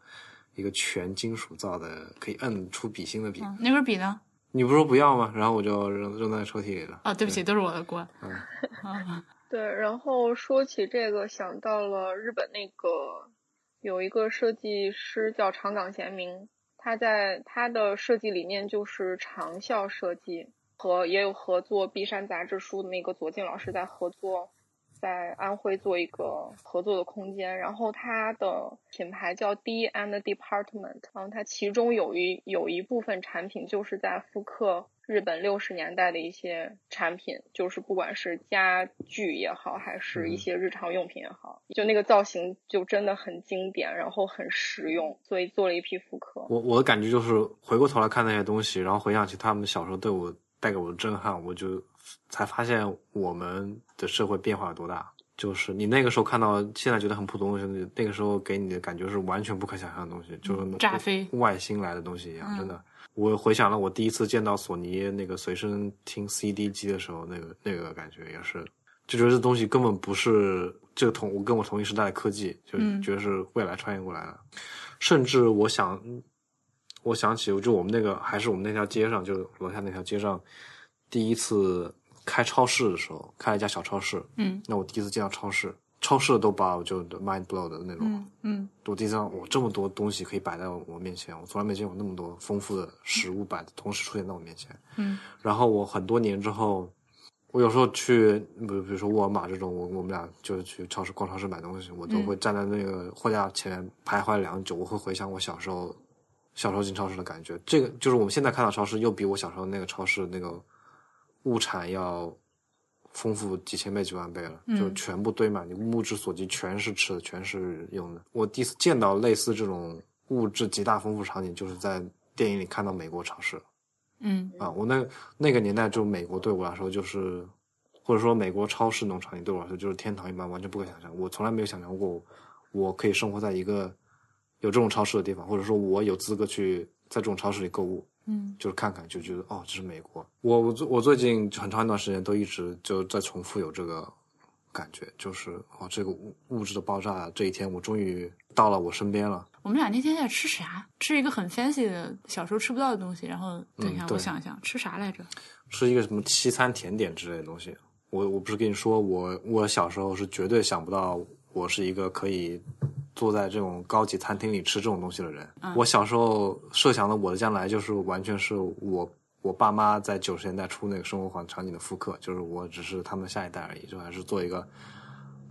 一个全金属造的可以摁出笔芯的笔。嗯，那根笔呢？你不是说不要吗？然后我就扔扔在抽屉里了。啊，对不起，都是我的锅。嗯 [LAUGHS] 嗯对，然后说起这个，想到了日本那个有一个设计师叫长冈贤明，他在他的设计理念就是长效设计，和也有合作 B 山杂志书的那个左静老师在合作，在安徽做一个合作的空间。然后它的品牌叫 D and Department，然后它其中有一有一部分产品就是在复刻日本六十年代的一些产品，就是不管是家具也好，还是一些日常用品也好，就那个造型就真的很经典，然后很实用，所以做了一批复刻。我我的感觉就是回过头来看那些东西，然后回想起他们小时候对我带给我的震撼，我就才发现我们的社会变化有多大。就是你那个时候看到现在觉得很普通的东西，那个时候给你的感觉是完全不可想象的东西，就是嗯炸飞外星来的东西一样，嗯真的。我回想了我第一次见到索尼那个随身听 CD 机的时候，那个那个感觉也是，就觉得这东西根本不是这个同我跟我同一时代的科技，就嗯觉得是未来穿越过来的。甚至我想，我想起就我们那个还是我们那条街上，就楼下那条街上，第一次开超市的时候，开了一家小超市。嗯那我第一次见到超市，超市都把我就 mind blow 的那种。嗯嗯我第一次让我这么多东西可以摆在我面前，我从来没见过那么多丰富的食物摆同时出现在我面前。嗯然后我很多年之后，我有时候去，比如比如说沃尔玛这种，我我们俩就是去超市逛超市买东西，我都会站在那个货架前面徘徊良久。我会回想我小时候小时候进超市的感觉。这个就是我们现在看到超市，又比我小时候那个超市那个物产要丰富几千倍、几万倍了，嗯就全部堆满，你目之所及全是吃的，全是用的。我第一次见到类似这种物质极大丰富场景，就是在电影里看到美国超市。嗯啊，我那那个年代，就美国对我来说就是，或者说美国超市那种场景对我来说就是天堂一般，完全不可想象。我从来没有想象过，我可以生活在一个有这种超市的地方，或者说我有资格去在这种超市里购物，嗯就是看看就觉得哦，这是美国。我我最我最近很长一段时间都一直就在重复有这个感觉，就是哦，这个物物质的爆炸这一天，我终于到了我身边了。我们俩那天在吃啥？吃一个很 fancy 的小时候吃不到的东西。然后等一下，嗯我想一想，吃啥来着？吃一个什么西餐甜点之类的东西。我我不是跟你说，我我小时候是绝对想不到我是一个可以坐在这种高级餐厅里吃这种东西的人。我小时候设想的我的将来就是完全是我我爸妈在九十年代初那个生活环场景的复刻，就是我只是他们的下一代而已，就还是做一个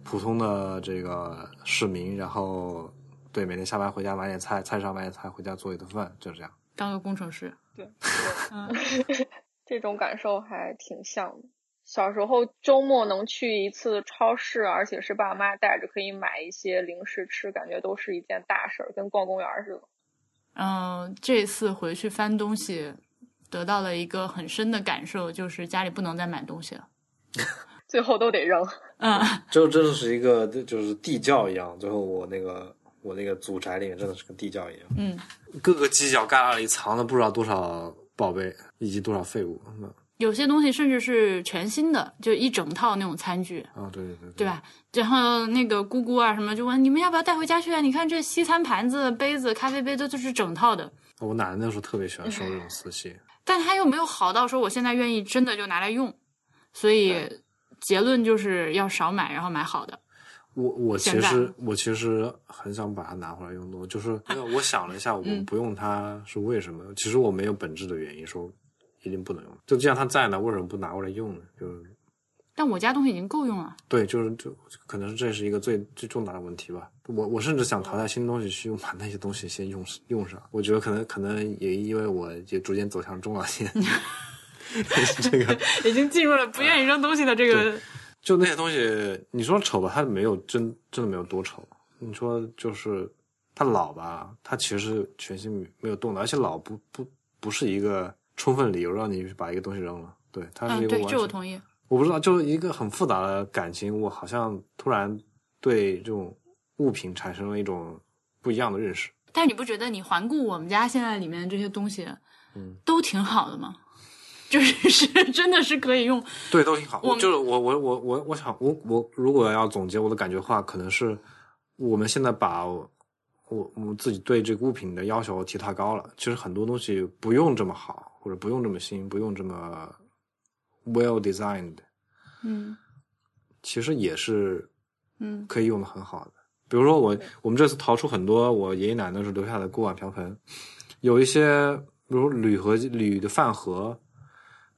普通的这个市民，然后对每天下班回家买点菜，菜市场买点菜，回家做一顿饭，就是这样。当个工程师。对，嗯 [LAUGHS] 这种感受还挺像的。小时候周末能去一次超市，而且是爸妈带着，可以买一些零食吃，感觉都是一件大事儿，跟逛公园似的。嗯，这次回去翻东西，得到了一个很深的感受，就是家里不能再买东西了。[LAUGHS] 最后都得扔。[LAUGHS] 嗯这真的是一个就是地窖一样，最后我那个我那个祖宅里面真的是跟地窖一样，嗯各个犄角旮旯里藏了不知道多少宝贝以及多少废物。有些东西甚至是全新的，就一整套那种餐具，啊，对对对，对吧？然后那个姑姑啊什么就问你们要不要带回家去啊？你看这西餐盘子、杯子、咖啡杯都都是整套的，我奶奶那时候特别喜欢收这种瓷器，但她又没有好到说我现在愿意真的就拿来用，所以结论就是要少买，然后买好的。我我其实我其实很想把它拿回来用的，就是因为我想了一下，我嗯不用它是为什么？其实我没有本质的原因说一定不能用，就既然它在呢，为什么不拿过来用呢？就是但我家东西已经够用了，对，就是就可能是这是一个最最重大的问题吧。我我甚至想淘汰新东西，去用把那些东西先用用上。我觉得可能可能也因为我也逐渐走向中老年，[LAUGHS] 这个已经进入了不愿意扔东西的这个。就那些东西，你说丑吧，它没有真真的没有多丑。你说就是它老吧，它其实全新没有动的，而且老不不不是一个充分理由让你把一个东西扔了。对，它是嗯，对，一个完全、这我同意。我不知道，就是一个很复杂的感情，我好像突然对这种物品产生了一种不一样的认识。但是你不觉得你环顾我们家现在里面这些东西，嗯，都挺好的吗？就是是真的是可以用，对，都挺好。我就是我我我我我想我我如果要总结我的感觉的话，可能是我们现在把我我们自己对这个物品的要求提太高了。其实很多东西不用这么好，或者不用这么新，不用这么 well designed，嗯其实也是嗯可以用的很好的。比如说我我们这次淘出很多我爷爷奶奶那时候留下的锅碗瓢盆，有一些比如铝合铝的饭盒，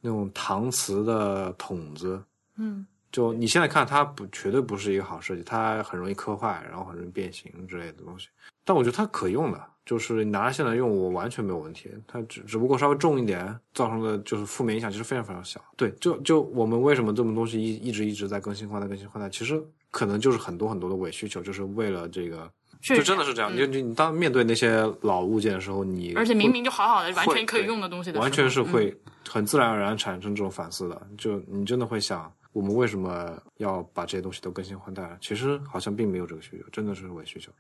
那种搪瓷的桶子，嗯就你现在看它不绝对不是一个好设计，它很容易磕坏，然后很容易变形之类的东西。但我觉得它可用的，就是你拿来现在用，我完全没有问题。它只只不过稍微重一点，造成的就是负面影响其实非常非常小。对，就就我们为什么这么东西一一直一直在更新换代更新换代，其实可能就是很多很多的伪需求，就是为了这个，就真的是这样。嗯就你你当面对那些老物件的时候，你而且明明就好好的，完全可以用的东西的，完全是嗯会很自然而然产生这种反思的。就你真的会想，我们为什么要把这些东西都更新换代？其实好像并没有这个需求，真的是伪需求。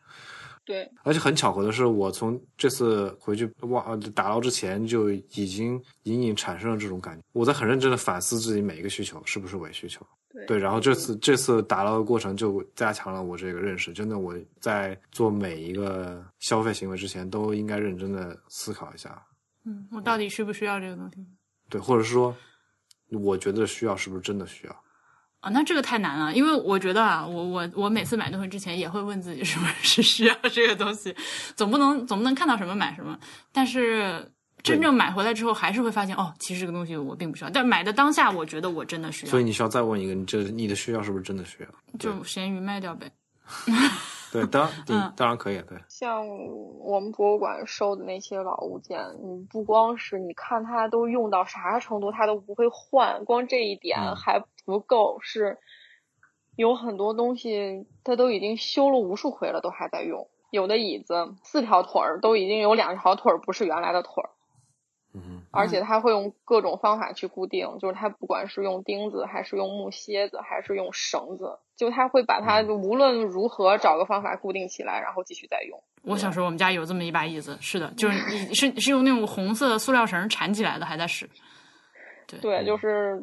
对，而且很巧合的是，我从这次回去忘呃打捞之前就已经隐隐产生了这种感觉。我在很认真的反思自己每一个需求是不是伪需求。对对，然后这次这次打捞的过程就加强了我这个认识。真的，我在做每一个消费行为之前，都应该认真的思考一下。嗯，我到底需不需要这个东西对，或者是说，我觉得需要是不是真的需要？啊？那这个太难了，因为我觉得啊，我我我每次买东西之前也会问自己是不是需要这个东西，总不能总不能看到什么买什么，但是。真正买回来之后，还是会发现哦，其实这个东西我并不需要。但买的当下，我觉得我真的需要，所以你需要再问一个，你这你的需要是不是真的需要？就咸鱼卖掉呗。[LAUGHS] 对，当然，[LAUGHS] 你嗯当然可以，对，像我们博物馆收的那些老物件，你不光是你看它都用到啥程度，它都不会换，光这一点嗯还不够，是有很多东西它都已经修了无数回了，都还在用。有的椅子四条腿儿都已经有两条腿儿不是原来的腿儿，嗯而且它会用各种方法去固定，就是它不管是用钉子，还是用木楔子，还是用绳子，就它会把它无论如何找个方法固定起来，然后继续再用。我小时候我们家有这么一把椅子，是的，就是 [LAUGHS] 你是是用那种红色的塑料绳缠起来的，还在使。对，就是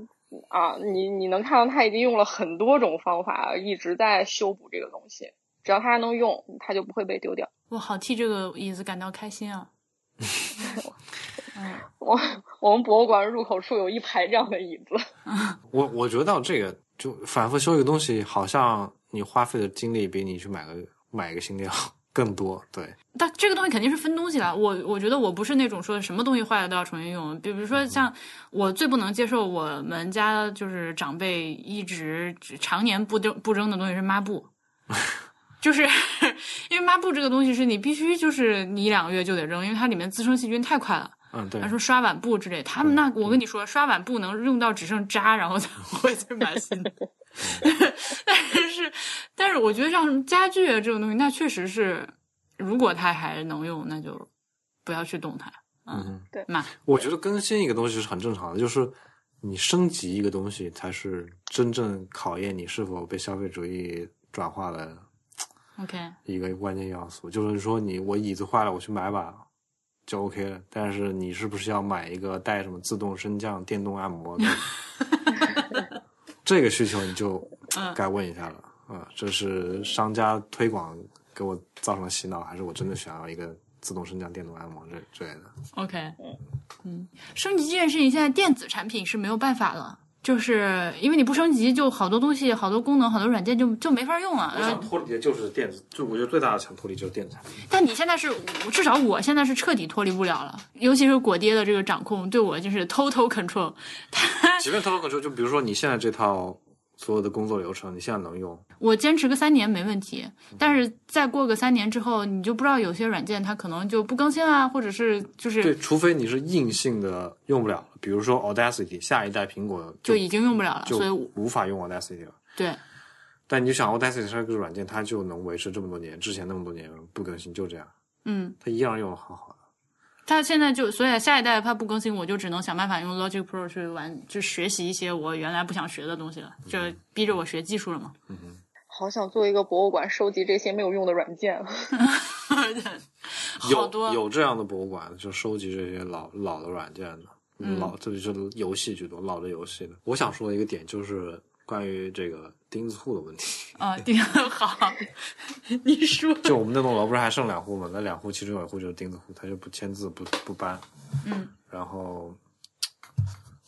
啊，你你能看到他已经用了很多种方法，一直在修补这个东西。只要它还能用，它就不会被丢掉。我好替这个椅子感到开心啊！[LAUGHS] 我我们博物馆入口处有一排这样的椅子。[LAUGHS] 我我觉得到这个就反复修一个东西，好像你花费的精力比你去买个买一个新的要更多。对，但这个东西肯定是分东西的。我我觉得我不是那种说什么东西坏了都要重新用。比如说像我最不能接受我们家就是长辈一直常年不扔不扔的东西是抹布。[LAUGHS] 就是因为抹布这个东西是你必须就是你一两个月就得扔，因为它里面滋生细菌太快了。嗯，对他，说刷碗布之类，他们那我跟你说，刷碗布能用到只剩渣，然后才会再买新的。但是，[LAUGHS] 但是我觉得像什么家具啊这种东西，那确实是，如果它还能用，那就不要去动它。嗯，对嘛，我觉得更新一个东西是很正常的，就是你升级一个东西才是真正考验你是否被消费主义转化的 OK，一个关键要素。就是说你我椅子坏了，我去买把就 OK 了。但是你是不是要买一个带什么自动升降、电动按摩的？这个需求你就该问一下了啊、这是商家推广给我造成了洗脑，还是我真的想要一个自动升降、电动按摩这之类的？OK，嗯，升级这件事情，现在电子产品是没有办法了，就是因为你不升级，就好多东西、好多功能、好多软件就就没法用了。然后，脱离的就是电子，就我觉得最大的想脱离就是电子产品。但你现在是，至少我现在是彻底脱离不了了，尤其是果爹的这个掌控，对我就是 total control。他 [LAUGHS] 即便 total control，就比如说你现在这套所有的工作流程，你现在能用，我坚持个三年没问题，但是再过个三年之后，你就不知道有些软件它可能就不更新啊，或者是就是对，除非你是硬性的用不了了，比如说 Audacity，下一代苹果就已经用不了了，就所以无法用 Audacity 了。对。但你就想 Audacity 这个软件，它就能维持这么多年，之前那么多年不更新，就这样，嗯，它依然用的很好的。它现在就，所以下一代它不更新，我就只能想办法用 Logic Pro 去玩，就学习一些我原来不想学的东西了，就逼着我学技术了嘛。嗯好想做一个博物馆，收集这些没有用的软件。[LAUGHS] 好有多有这样的博物馆，就收集这些老老的软件的，嗯老这里是游戏居多，老的游戏的。我想说的一个点就是关于这个钉子户的问题。啊，钉，好，你说，就我们那栋楼不是还剩两户吗？那两户其中有一户就是钉子户，他就不签字不不搬。嗯，然后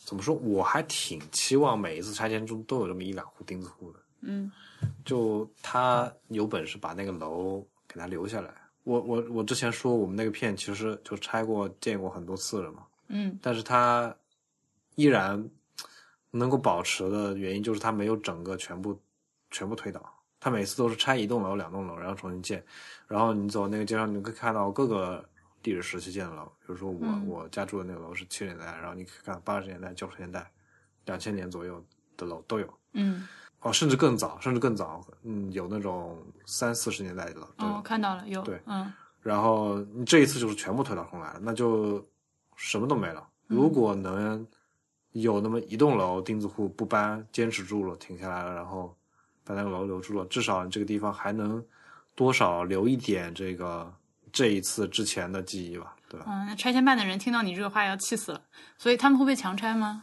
怎么说？我还挺期望每一次拆迁中都有这么一两户钉子户的。嗯就他有本事把那个楼给他留下来。我我我之前说我们那个片其实就拆过建过很多次了嘛，嗯但是他依然能够保持的原因就是他没有整个全部全部推倒，他每次都是拆一栋楼、两栋楼，然后重新建。然后你走那个街上，你可以看到各个历史时期建的楼，比如说我、嗯我家住的那个楼是七十年代，然后你可以看八十年代、九十年代、两千年左右的楼都有。嗯，哦，甚至更早，甚至更早，嗯，有那种三四十年代的了，都有。哦，看到了，有，对嗯然后你这一次就是全部推倒重来了，那就什么都没了。如果能有那么一栋楼钉子户不搬，坚持住了，停下来了，然后把那个楼留住了，至少你这个地方还能多少留一点这个这一次之前的记忆吧，对吧？嗯，那拆迁办的人听到你这个话要气死了，所以他们会被强拆吗？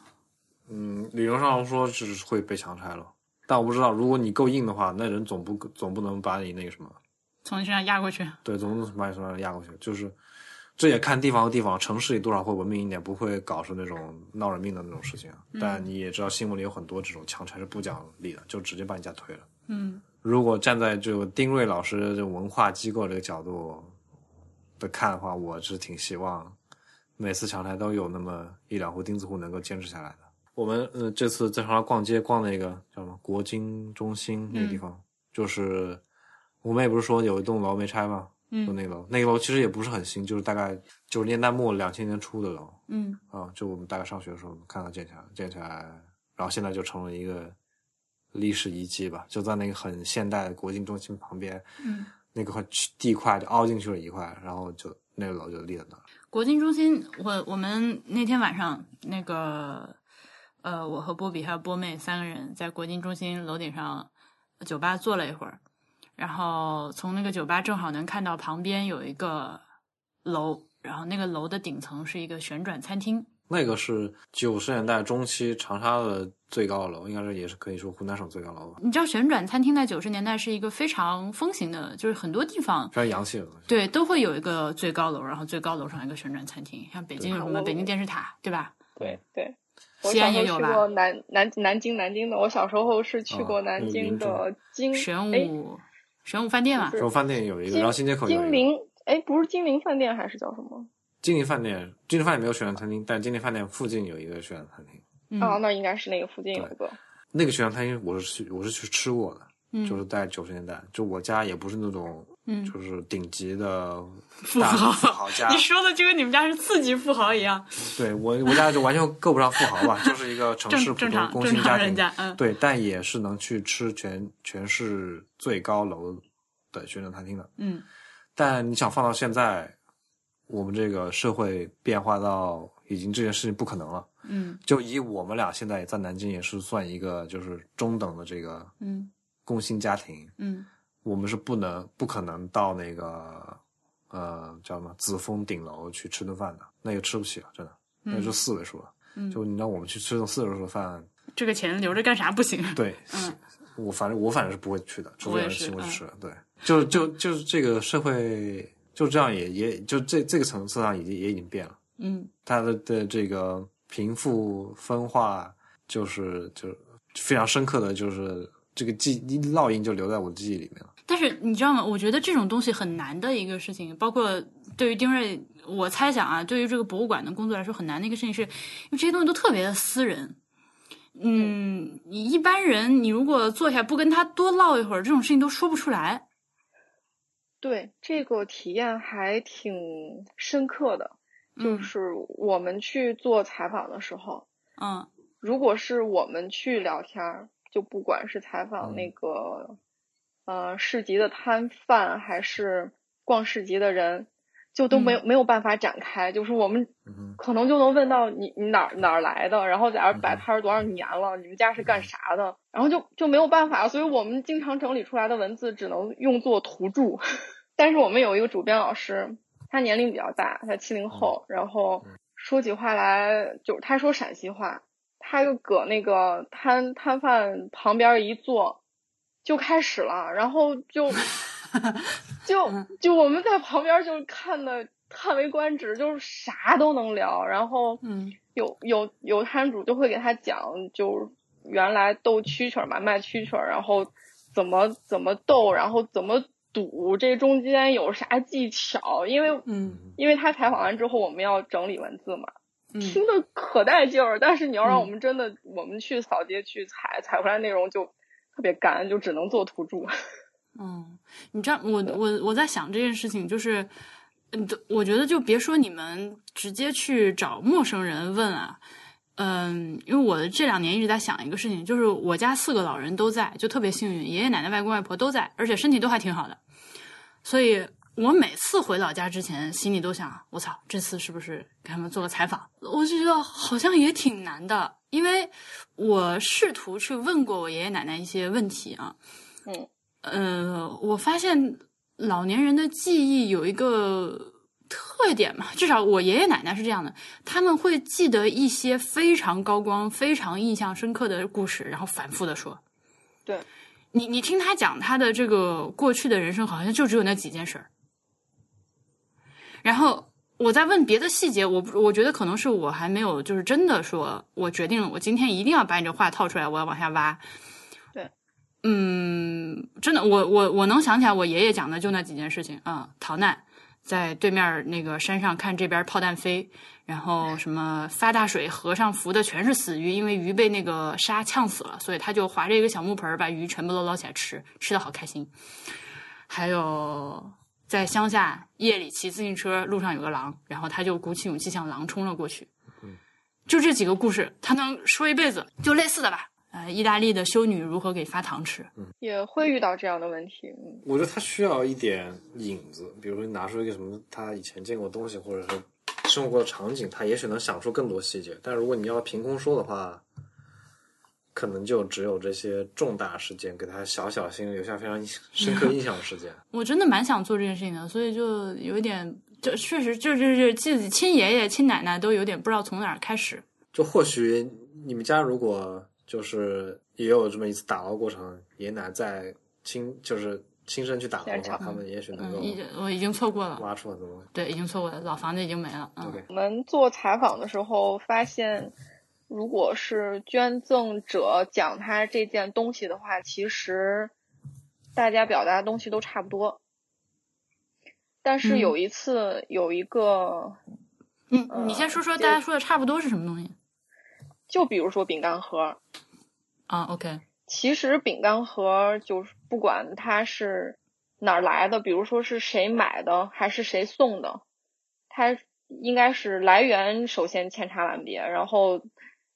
嗯，理论上说是会被强拆了，但我不知道，如果你够硬的话，那人总不总不能把你那个什么。从你身上压过去，对，总不能把你从那压过去。就是这也看地方和地方，城市里多少会文明一点，不会搞出那种闹人命的那种事情啊。但你也知道，新闻里有很多这种强拆是不讲理的，就直接把你家推了。嗯如果站在这个丁瑞老师这种文化机构这个角度的看的话，我是挺希望每次强拆都有那么一两户钉子户能够坚持下来的。我们呃这次在长沙逛街逛那个叫什么国金中心那个地方，就是我们也不是说有一栋楼没拆吗？就嗯那个楼，那个楼其实也不是很新，就是大概九十年代末两千年初的楼嗯啊，就我们大概上学的时候看到建起来，建起来，然后现在就成了一个历史遗迹吧，就在那个很现代的国金中心旁边，嗯。那个块地块就凹进去了一块，然后就那个楼就立在那儿。国金中心，我我们那天晚上那个，呃，我和波比还有波妹三个人在国金中心楼顶上酒吧坐了一会儿，然后从那个酒吧正好能看到旁边有一个楼，然后那个楼的顶层是一个旋转餐厅。那个是九十年代中期长沙的最高楼，应该是也是可以说湖南省最高楼吧，你知道旋转餐厅在九十年代是一个非常风行的，就是很多地方非常洋气的东西。对都会有一个最高楼，然后最高楼上一个旋转餐厅，像北京有什么对北京电视塔，对吧？对对，我西小时候去安也有吧过南南南京南京的，我小时候是去啊过南京的金玄哎武玄武饭店嘛不，是然后饭店有一个，然后新街口有一个。金陵哎，不是金陵饭店还是叫什么？金陵饭店，金陵饭店没有旋转餐厅，但金陵饭店附近有一个旋转餐厅。嗯啊，那应该是那个附近有一个。那个旋转餐厅我是去我是去吃过的，嗯就是在九十年代，就我家也不是那种嗯，就是顶级的富豪富豪家。[LAUGHS] 你，说的就跟你们家是次级富豪一样，对我我家就完全够不上富豪吧，就是一个城市普通工薪家庭，家，嗯。对，但也是能去吃全全市最高楼的旋转餐厅的。嗯。但你想放到现在，我们这个社会变化到已经这件事情不可能了。嗯。就以我们俩现在在南京也是算一个就是中等的这个嗯。工薪家庭，嗯我们是不能不可能到那个呃叫什么紫峰顶楼去吃顿饭的，那个吃不起了，真的，那嗯就四位数了。嗯就你让我们去吃顿四位数的饭，这个钱留着干啥不行？对，嗯我反正我反正是不会去的，除非有人请我去吃。对，就就就是这个社会就这样也也就这这个层次上已经也已经变了，嗯它的的这个贫富分化就是就非常深刻的就是这个记烙印就留在我的记忆里面了。但是你知道吗？我觉得这种东西很难的一个事情，包括对于丁瑞，我猜想啊，对于这个博物馆的工作来说很难的一个事情是，因为这些东西都特别的私人。嗯，你一般人，你如果坐下不跟他多唠一会儿，这种事情都说不出来。对，这个体验还挺深刻的。就嗯是我们去做采访的时候，嗯如果是我们去聊天儿，就不管是采访嗯那个、呃市集的摊贩，还是逛市集的人，就都没有、没有办法展开。就是我们可能就能问到你你哪儿哪儿来的，然后在这儿摆摊儿多少年了，你们家是干啥的，然后就就没有办法，所以我们经常整理出来的文字只能用作图注。[LAUGHS] 但是我们有一个主编老师，他年龄比较大，他七零后，然后说起话来就是他说陕西话，他就搁那个摊摊贩旁边一坐，就开始了，然后就 [LAUGHS] 就就我们在旁边就看的叹为观止，就是啥都能聊，然后嗯。有有有摊主就会给他讲，就原来斗蛐蛐儿嘛，卖蛐蛐儿，然后怎么怎么斗，然后怎么赌，这中间有啥技巧？因为嗯。因为他采访完之后，我们要整理文字嘛，嗯。听的可带劲儿。但是你要让嗯。我们真的，我们去扫街去采采回来内容就特别干，就只能做土著。[LAUGHS] 嗯，你知道，我我我在想这件事情，就是，嗯，我觉得就别说你们直接去找陌生人问啊，嗯，因为我这两年一直在想一个事情，就是我家四个老人都在，就特别幸运，爷爷奶奶、外公外婆都在，而且身体都还挺好的，所以我每次回老家之前，心里都想，我操，这次是不是给他们做个采访？我就觉得好像也挺难的，因为我试图去问过我爷爷奶奶一些问题啊，嗯。呃，我发现老年人的记忆有一个特点嘛，至少我爷爷奶奶是这样的，他们会记得一些非常高光、非常印象深刻的故事，然后反复的说。对，你你听他讲他的这个过去的人生，好像就只有那几件事儿。然后我在问别的细节，我我觉得可能是我还没有就是真的说，我决定了，我今天一定要把你这话套出来，我要往下挖。对，嗯，真的，我我我能想起来，我爷爷讲的就那几件事情啊、逃难，在对面那个山上看这边炮弹飞，然后什么发大水，河上浮的全是死鱼，因为鱼被那个沙呛死了，所以他就划着一个小木盆把鱼全部都捞起来吃，吃的好开心。还有在乡下夜里骑自行车，路上有个狼，然后他就鼓起勇气向狼冲了过去。就这几个故事，他能说一辈子，就类似的吧。呃，意大利的修女如何给发糖吃？也会遇到这样的问题。嗯，我觉得他需要一点影子，比如说你拿出一个什么他以前见过的东西，或者是生活过的场景，他也许能想出更多细节。但如果你要凭空说的话，可能就只有这些重大事件给他小小心留下非常深刻印象的事件。[LAUGHS] 我真的蛮想做这件事情的，所以就有一点，就确实就就是自己亲爷爷亲奶奶都有点不知道从哪儿开始。就或许你们家如果就是也有这么一次打捞过程，爷爷奶奶在亲就是亲身去打捞的话，他们也许能嗯，够已经我已经错过了，挖出很多东西。对，已经错过了，老房子已经没了。嗯我们做采访的时候发现，如果是捐赠者讲他这件东西的话，其实大家表达的东西都差不多。但是嗯有一次有一个，嗯，你先说说大家说的差不多是什么东西就比如说饼干盒，啊？OK，其实饼干盒就是不管它是哪儿来的，比如说是谁买的还是谁送的，它应该是来源首先千差万别，然后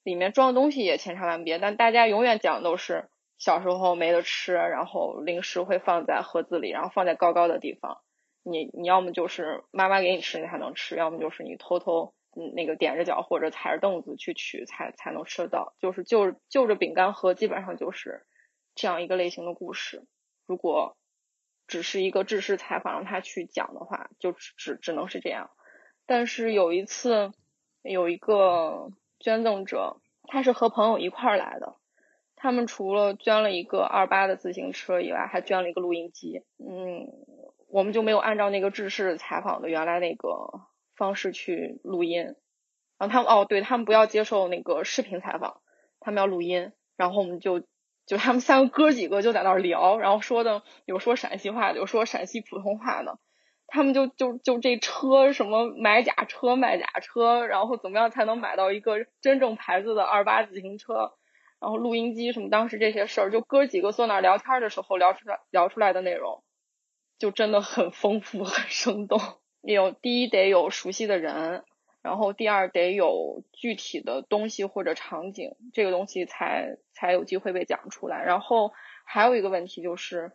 里面装的东西也千差万别，但大家永远讲的都是小时候没得吃，然后零食会放在盒子里，然后放在高高的地方，你你要么就是妈妈给你吃你才能吃，要么就是你偷偷嗯那个踮着脚或者踩着凳子去取才才能吃得到，就是就就着饼干盒基本上就是这样一个类型的故事。如果只是一个制式采访，让他去讲的话，就只只能是这样。但是有一次，有一个捐赠者，他是和朋友一块儿来的，他们除了捐了一个二八的自行车以外，还捐了一个录音机。嗯，我们就没有按照那个制式采访的原来那个方式去录音。然后他们哦，对他们不要接受那个视频采访，他们要录音。然后我们就就他们三个哥几个就在那儿聊，然后说的有说陕西话的，有说陕西普通话的。他们就就就这车什么买假车卖假车，然后怎么样才能买到一个真正牌子的二八自行车？然后录音机什么，当时这些事儿，就哥几个坐那儿聊天的时候聊出来聊出来的内容，就真的很丰富很生动。有第一得有熟悉的人。然后第二得有具体的东西或者场景，这个东西才才有机会被讲出来。然后还有一个问题就是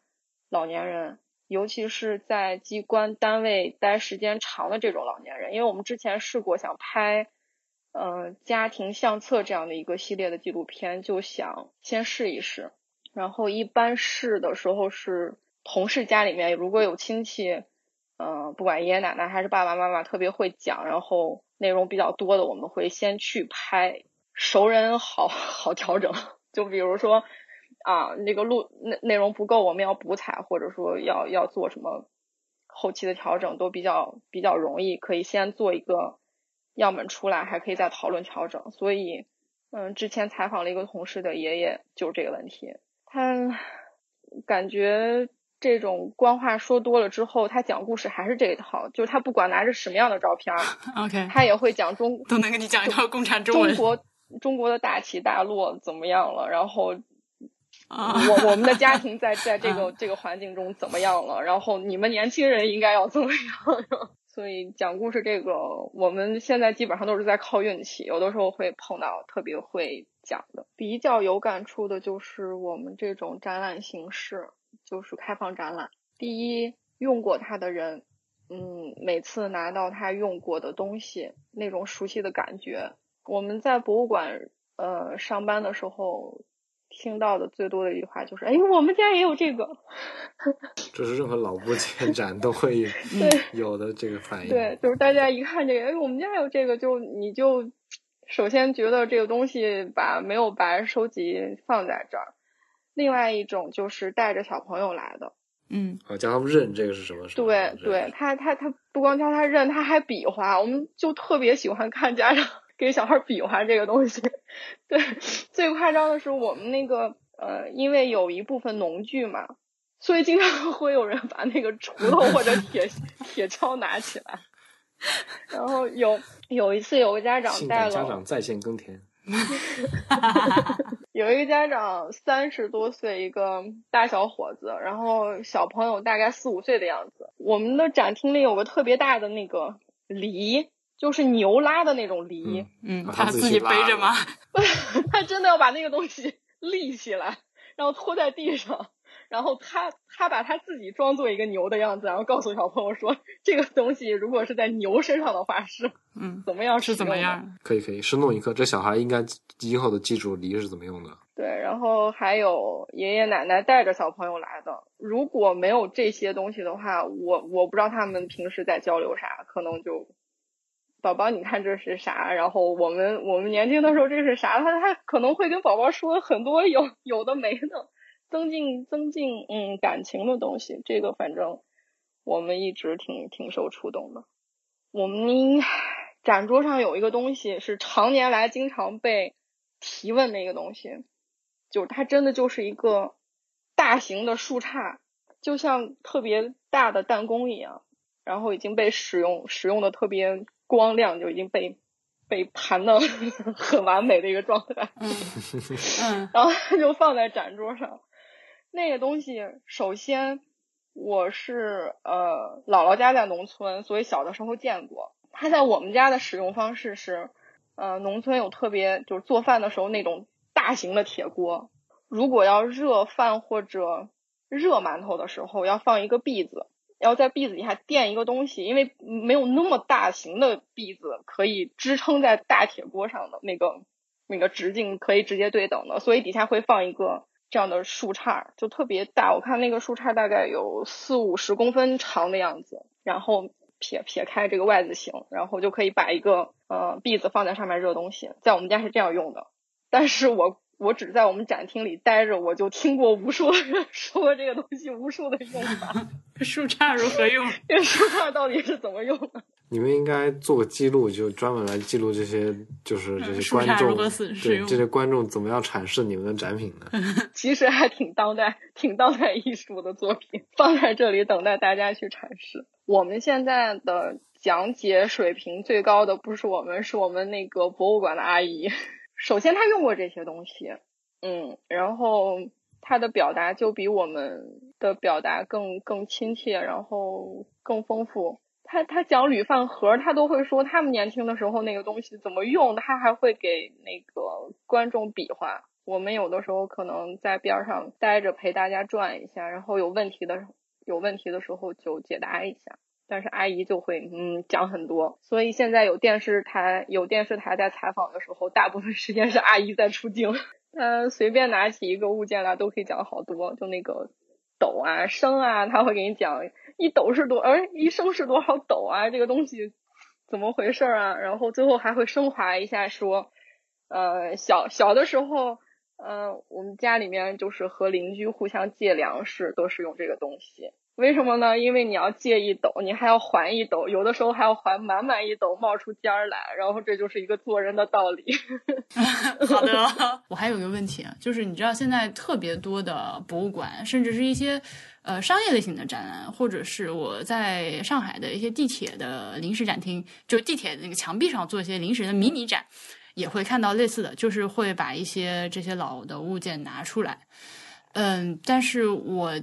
老年人，尤其是在机关单位待时间长的这种老年人，因为我们之前试过想拍，嗯，家庭相册这样的一个系列的纪录片，就想先试一试。然后一般试的时候是同事家里面如果有亲戚，嗯，不管爷爷奶奶还是爸爸妈妈特别会讲，然后。内容比较多的，我们会先去拍，熟人好好调整。[LAUGHS] 就比如说啊，那个录内内容不够，我们要补采，或者说要要做什么后期的调整，都比较比较容易，可以先做一个样本出来，还可以再讨论调整。所以，嗯，之前采访了一个同事的爷爷，就是这个问题，他感觉。这种官话说多了之后，他讲故事还是这一套，就是他不管拿着什么样的照片，[LAUGHS] OK，他也会讲中都能跟你讲一套共产中文。中国中国的大起大落怎么样了？然后我我们的家庭在在这个这个环境中怎么样了？然后你们年轻人应该要怎么样？[LAUGHS] 所以讲故事这个，我们现在基本上都是在靠运气，有的时候会碰到特别会讲的。比较有感触的就是我们这种展览形式。就是开放展览，第一用过它的人，嗯，每次拿到他用过的东西，那种熟悉的感觉。我们在博物馆呃上班的时候，听到的最多的一句话就是：“哎，我们家也有这个。”这是任何老物件展都会 [LAUGHS] 有的这个反应。对，就是大家一看这个，哎，我们家有这个，就你就首先觉得这个东西把没有白收集放在这儿。另外一种就是带着小朋友来的，嗯，哦，教他们认这个是什么？对，对他，他，他不光教他认，他还比划。我们就特别喜欢看家长给小孩比划这个东西。对，最夸张的是我们那个，呃，因为有一部分农具嘛，所以经常会有人把那个锄头或者铁 [LAUGHS] 铁锹拿起来。然后有有一次有个家长带了家长在线耕田。[LAUGHS] 有一个家长三十多岁，一个大小伙子，然后小朋友大概四五岁的样子。我们的展厅里有个特别大的那个犁，就是牛拉的那种犁。嗯，他自己背着吗？[LAUGHS] 他真的要把那个东西立起来，然后拖在地上。然后他他把他自己装作一个牛的样子，然后告诉小朋友说：“这个东西如果是在牛身上的话是嗯怎么样是怎么样？可以可以生动一刻，这小孩应该今后都记住犁是怎么用的。对，然后还有爷爷奶奶带着小朋友来的，如果没有这些东西的话，我我不知道他们平时在交流啥，可能就宝宝你看这是啥？然后我们我们年轻的时候这是啥？他他可能会跟宝宝说很多有 [LAUGHS] 有的没的。增进增进嗯感情的东西，这个反正我们一直挺挺受触动的。我们展桌上有一个东西是常年来经常被提问的一个东西，就它真的就是一个大型的树杈，就像特别大的弹弓一样，然后已经被使用使用的特别光亮，就已经被被盘的 [LAUGHS] 很完美的一个状态。嗯 [LAUGHS] 嗯，然后就放在展桌上。那个东西，首先我是呃姥姥家在农村，所以小的时候见过。它在我们家的使用方式是，呃，农村有特别就是做饭的时候那种大型的铁锅，如果要热饭或者热馒头的时候，要放一个篦子，要在篦子底下垫一个东西，因为没有那么大型的篦子可以支撑在大铁锅上的那个那个直径可以直接对等的，所以底下会放一个。这样的树杈，就特别大。我看那个树杈大概有四五十公分长的样子，然后撇撇开这个 Y 字形，然后就可以把一个呃篦子放在上面热东西。在我们家是这样用的，但是我我只在我们展厅里待着，我就听过无数人说这个东西无数的用法。[LAUGHS] 树杈如何用？这个树杈到底是怎么用的？你们应该做个记录，就专门来记录这些，就是这些观众，对这些观众怎么样阐释你们的展品呢？[LAUGHS] 其实还挺当代、挺当代艺术的作品，放在这里等待大家去阐释。我们现在的讲解水平最高的不是我们，是我们那个博物馆的阿姨。首先，他用过这些东西，嗯，然后他的表达就比我们的表达更更亲切，然后更丰富。他他讲铝饭盒，他都会说他们年轻的时候那个东西怎么用，他还会给那个观众比划。我们有的时候可能在边上待着陪大家转一下，然后有问题的有问题的时候就解答一下。但是阿姨就会嗯讲很多，所以现在有电视台有电视台在采访的时候，大部分时间是阿姨在出镜。嗯，随便拿起一个物件来都可以讲好多，就那个。斗啊，升啊，他会给你讲一斗是多，哎，一升是多少斗啊？这个东西怎么回事啊？然后最后还会升华一下，说，呃，小小的时候，呃，我们家里面就是和邻居互相借粮食，都是用这个东西。为什么呢？因为你要借一斗，你还要还一斗，有的时候还要还满满一斗，冒出尖儿来。然后这就是一个做人的道理。[LAUGHS] 好的，[LAUGHS] 我还有个问题啊，就是你知道现在特别多的博物馆，甚至是一些呃商业类型的展览，或者是我在上海的一些地铁的临时展厅，就地铁那个墙壁上做一些临时的迷你展，也会看到类似的，就是会把一些这些老的物件拿出来。嗯，但是我。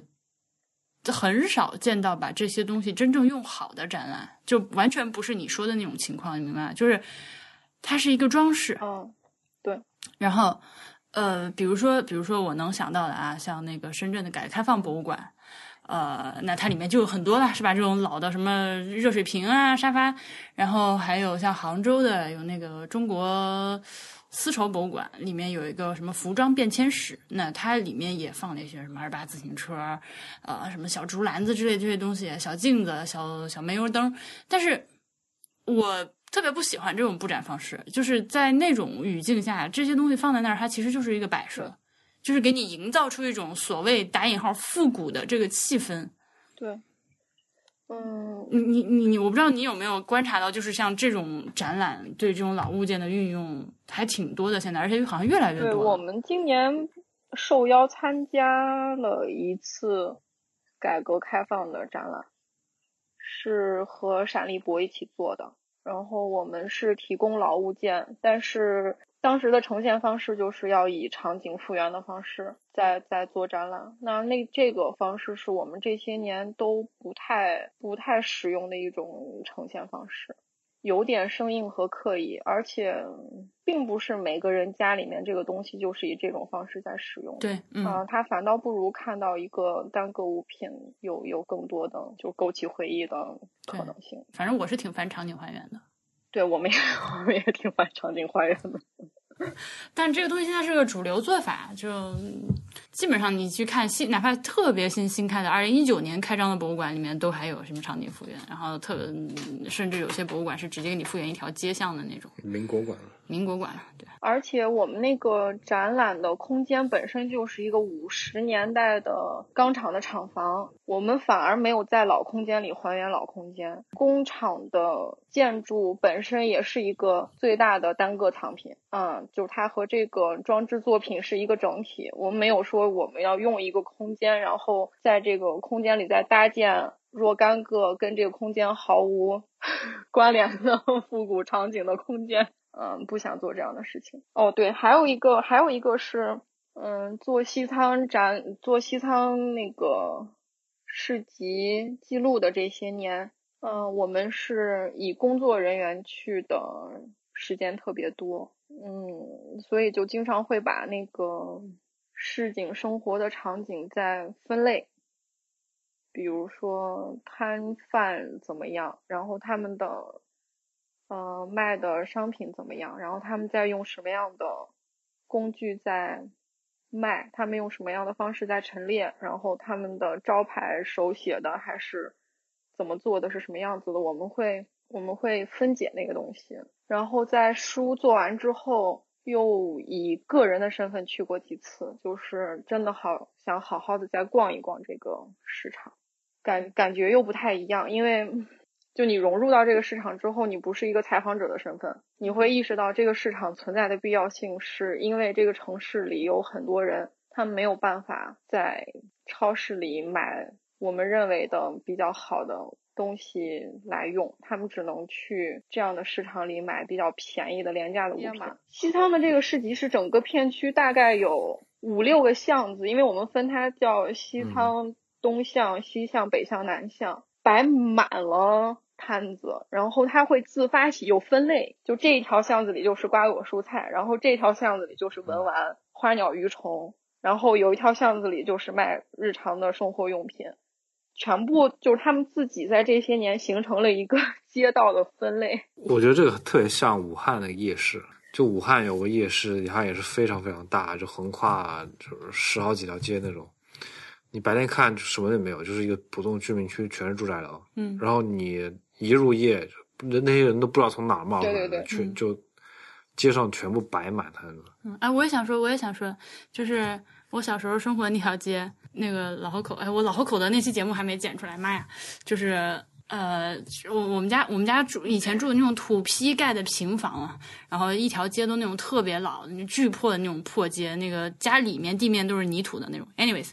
很少见到把这些东西真正用好的展览，就完全不是你说的那种情况，你明白吗？就是它是一个装饰。嗯，对。然后，呃，比如说，比如说我能想到的啊，像那个深圳的改革开放博物馆，呃，那它里面就有很多了，是吧？这种老的什么热水瓶啊、沙发，然后还有像杭州的有那个中国。丝绸博物馆里面有一个什么服装变迁史，那它里面也放了一些什么二八自行车，呃，什么小竹篮子之类这些东西，小镜子、小小煤油灯。但是我特别不喜欢这种布展方式，就是在那种语境下，这些东西放在那儿，它其实就是一个摆设，就是给你营造出一种所谓打引号复古的这个气氛。对。嗯，你你你你，我不知道你有没有观察到，就是像这种展览对这种老物件的运用还挺多的，现在而且好像越来越多。对，我们今年受邀参加了一次改革开放的展览，是和陕历博一起做的，然后我们是提供老物件，但是。当时的呈现方式就是要以场景复原的方式在在做展览，那那这个方式是我们这些年都不太不太使用的一种呈现方式，有点生硬和刻意，而且并不是每个人家里面这个东西就是以这种方式在使用。对，嗯，他反倒不如看到一个单个物品有有更多的就勾起回忆的可能性。反正我是挺烦场景还原的。对，我们也 [LAUGHS] 我们也挺欢场景还原的。[LAUGHS] 但这个东西现在是个主流做法，就基本上你去看新，哪怕特别新新开的，二零一九年开张的博物馆里面都还有什么场景复原，然后特甚至有些博物馆是直接给你复原一条街巷的那种。民国馆。民国馆，对。而且我们那个展览的空间本身就是一个五十年代的钢厂的厂房，我们反而没有在老空间里还原老空间。工厂的建筑本身也是一个最大的单个藏品，嗯，就是它和这个装置作品是一个整体。我们没有说我们要用一个空间，然后在这个空间里再搭建若干个跟这个空间毫无 [LAUGHS] 关联的 [LAUGHS] 复古场景的空间。嗯，不想做这样的事情。哦，对，还有一个，还有一个是，嗯，做西仓展，做西仓那个市集记录的这些年，嗯，我们是以工作人员去的时间特别多，嗯，所以就经常会把那个市井生活的场景再分类，比如说摊贩怎么样，然后他们的。呃，卖的商品怎么样？然后他们在用什么样的工具在卖，他们用什么样的方式在陈列，然后他们的招牌手写的还是怎么做的是什么样子的，我们会我们会分解那个东西，然后在书做完之后，又以个人的身份去过几次，就是真的好想好好的再逛一逛这个市场，感感觉又不太一样，因为。就你融入到这个市场之后，你不是一个采访者的身份，你会意识到这个市场存在的必要性，是因为这个城市里有很多人，他没有办法在超市里买我们认为的比较好的东西来用，他们只能去这样的市场里买比较便宜的廉价的物品。西仓的这个市集是整个片区大概有五六个巷子，因为我们分它叫西仓东巷、西巷、北巷、南巷，摆满了。摊子，然后它会自发起有分类，就这一条巷子里就是瓜果蔬菜，然后这条巷子里就是文玩、花鸟鱼虫，然后有一条巷子里就是卖日常的生活用品，全部就是他们自己在这些年形成了一个 [LAUGHS] 街道的分类。我觉得这个特别像武汉的夜市，就武汉有个夜市，它也是非常非常大，就横跨就是十好几条街那种。你白天看什么也没有，就是一个普通居民区，全是住宅楼。嗯，然后你。一入夜，那那些人都不知道从哪儿冒出来的，全就街上全部摆满摊子。嗯，哎，我也想说，我也想说，就是我小时候生活的那条街，那个老河口。哎，我老河口的那期节目还没剪出来，妈呀！就是呃，我我们家我们家住以前住的那种土坯盖的平房啊，然后一条街都那种特别老、巨破的那种破街，那个家里面地面都是泥土的那种。Anyways，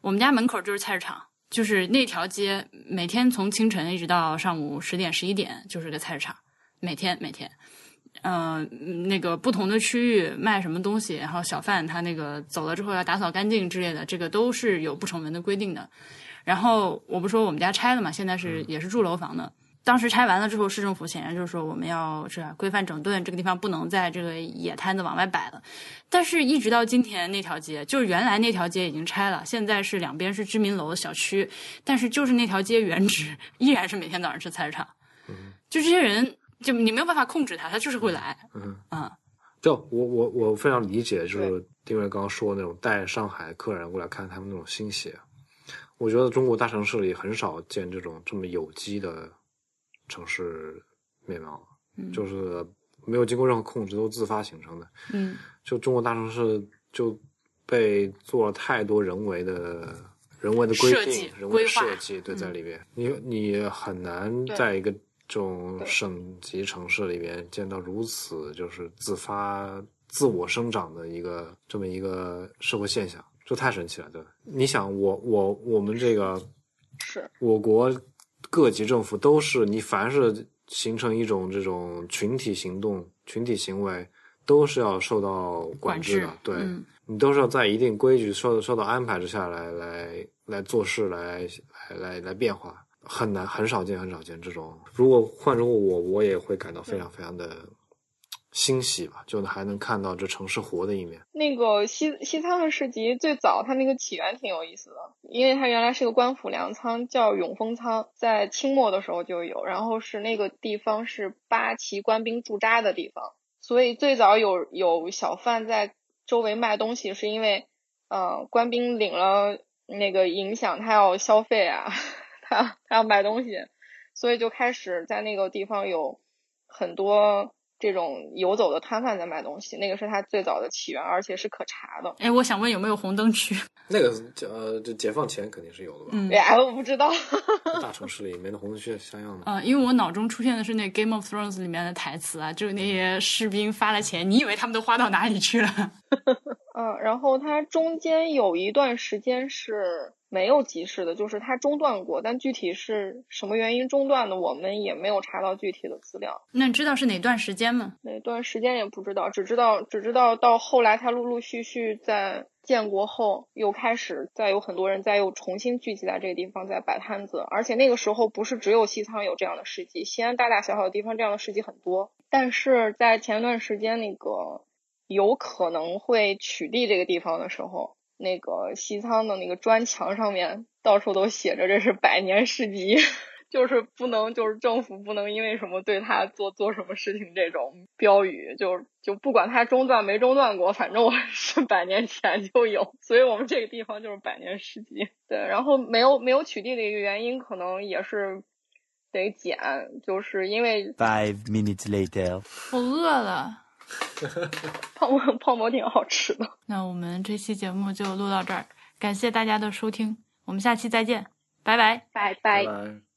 我们家门口就是菜市场。就是那条街，每天从清晨一直到上午十点十一点，就是个菜市场。每天每天，嗯，那个不同的区域卖什么东西，然后小贩他那个走了之后要打扫干净之类的，这个都是有不成文的规定的。然后我不说我们家拆了嘛，现在是也是住楼房的。当时拆完了之后，市政府显然就是说我们要是规范整顿这个地方，不能在这个野摊子往外摆了。但是，一直到今天，那条街就是原来那条街已经拆了，现在是两边是居民楼的小区，但是就是那条街原址依然是每天早上吃菜市场。嗯，就这些人，就你没有办法控制它，它就是会来。嗯嗯，就我我我非常理解，就是丁伟刚刚说那种带上海客人过来看他们那种欣喜。我觉得中国大城市里很少见这种这么有机的。城市面貌，就是没有经过任何控制，都自发形成的。嗯，就中国大城市就被做了太多人为的、人为的规定、人为设计，对，在里边，你你很难在一个这种省级城市里边见到如此就是自发、自我生长的一个这么一个社会现象，这太神奇了。对，你想，我我我们这个是我国。各级政府都是你，凡是形成一种这种群体行动、群体行为，都是要受到管制的。对你都是要在一定规矩、受受到安排之下来来来做事、来来来来变化，很难很少见很少见这种。如果换成我，我也会感到非常非常的。欣喜吧，就还能看到这城市活的一面。那个西西仓的市集最早，它那个起源挺有意思的，因为它原来是个官府粮仓，叫永丰仓，在清末的时候就有，然后是那个地方是八旗官兵驻扎的地方，所以最早有有小贩在周围卖东西，是因为，呃，官兵领了那个影响，他要消费啊，他他要买东西，所以就开始在那个地方有很多。这种游走的摊贩在卖东西，那个是他最早的起源，而且是可查的。哎，我想问有没有红灯区？[LAUGHS] 那个呃，就解放前肯定是有的吧？嗯，哎，我不知道。大城市里面的红灯区像样的。啊，因为我脑中出现的是那《Game of Thrones》里面的台词啊，就是那些士兵发了钱，你以为他们都花到哪里去了？[LAUGHS] 嗯，然后它中间有一段时间是。没有集市的，就是它中断过，但具体是什么原因中断的，我们也没有查到具体的资料。那你知道是哪段时间吗？哪段时间也不知道，只知道只知道到后来，它陆陆续续在建国后又开始，再有很多人再又重新聚集在这个地方在摆摊子，而且那个时候不是只有西仓有这样的市集，西安大大小小的地方这样的市集很多。但是在前段时间那个有可能会取缔这个地方的时候。那个西仓的那个砖墙上面到处都写着这是百年市集，[LAUGHS] 就是不能，就是政府不能因为什么对他做做什么事情这种标语，就就不管他中断没中断过，反正我是百年前就有，所以我们这个地方就是百年市集。对，然后没有没有取缔的一个原因，可能也是得减，就是因为 Five minutes later，我饿了。[LAUGHS] 泡馍泡馍挺好吃的。那我们这期节目就录到这儿，感谢大家的收听，我们下期再见，拜拜。拜拜拜。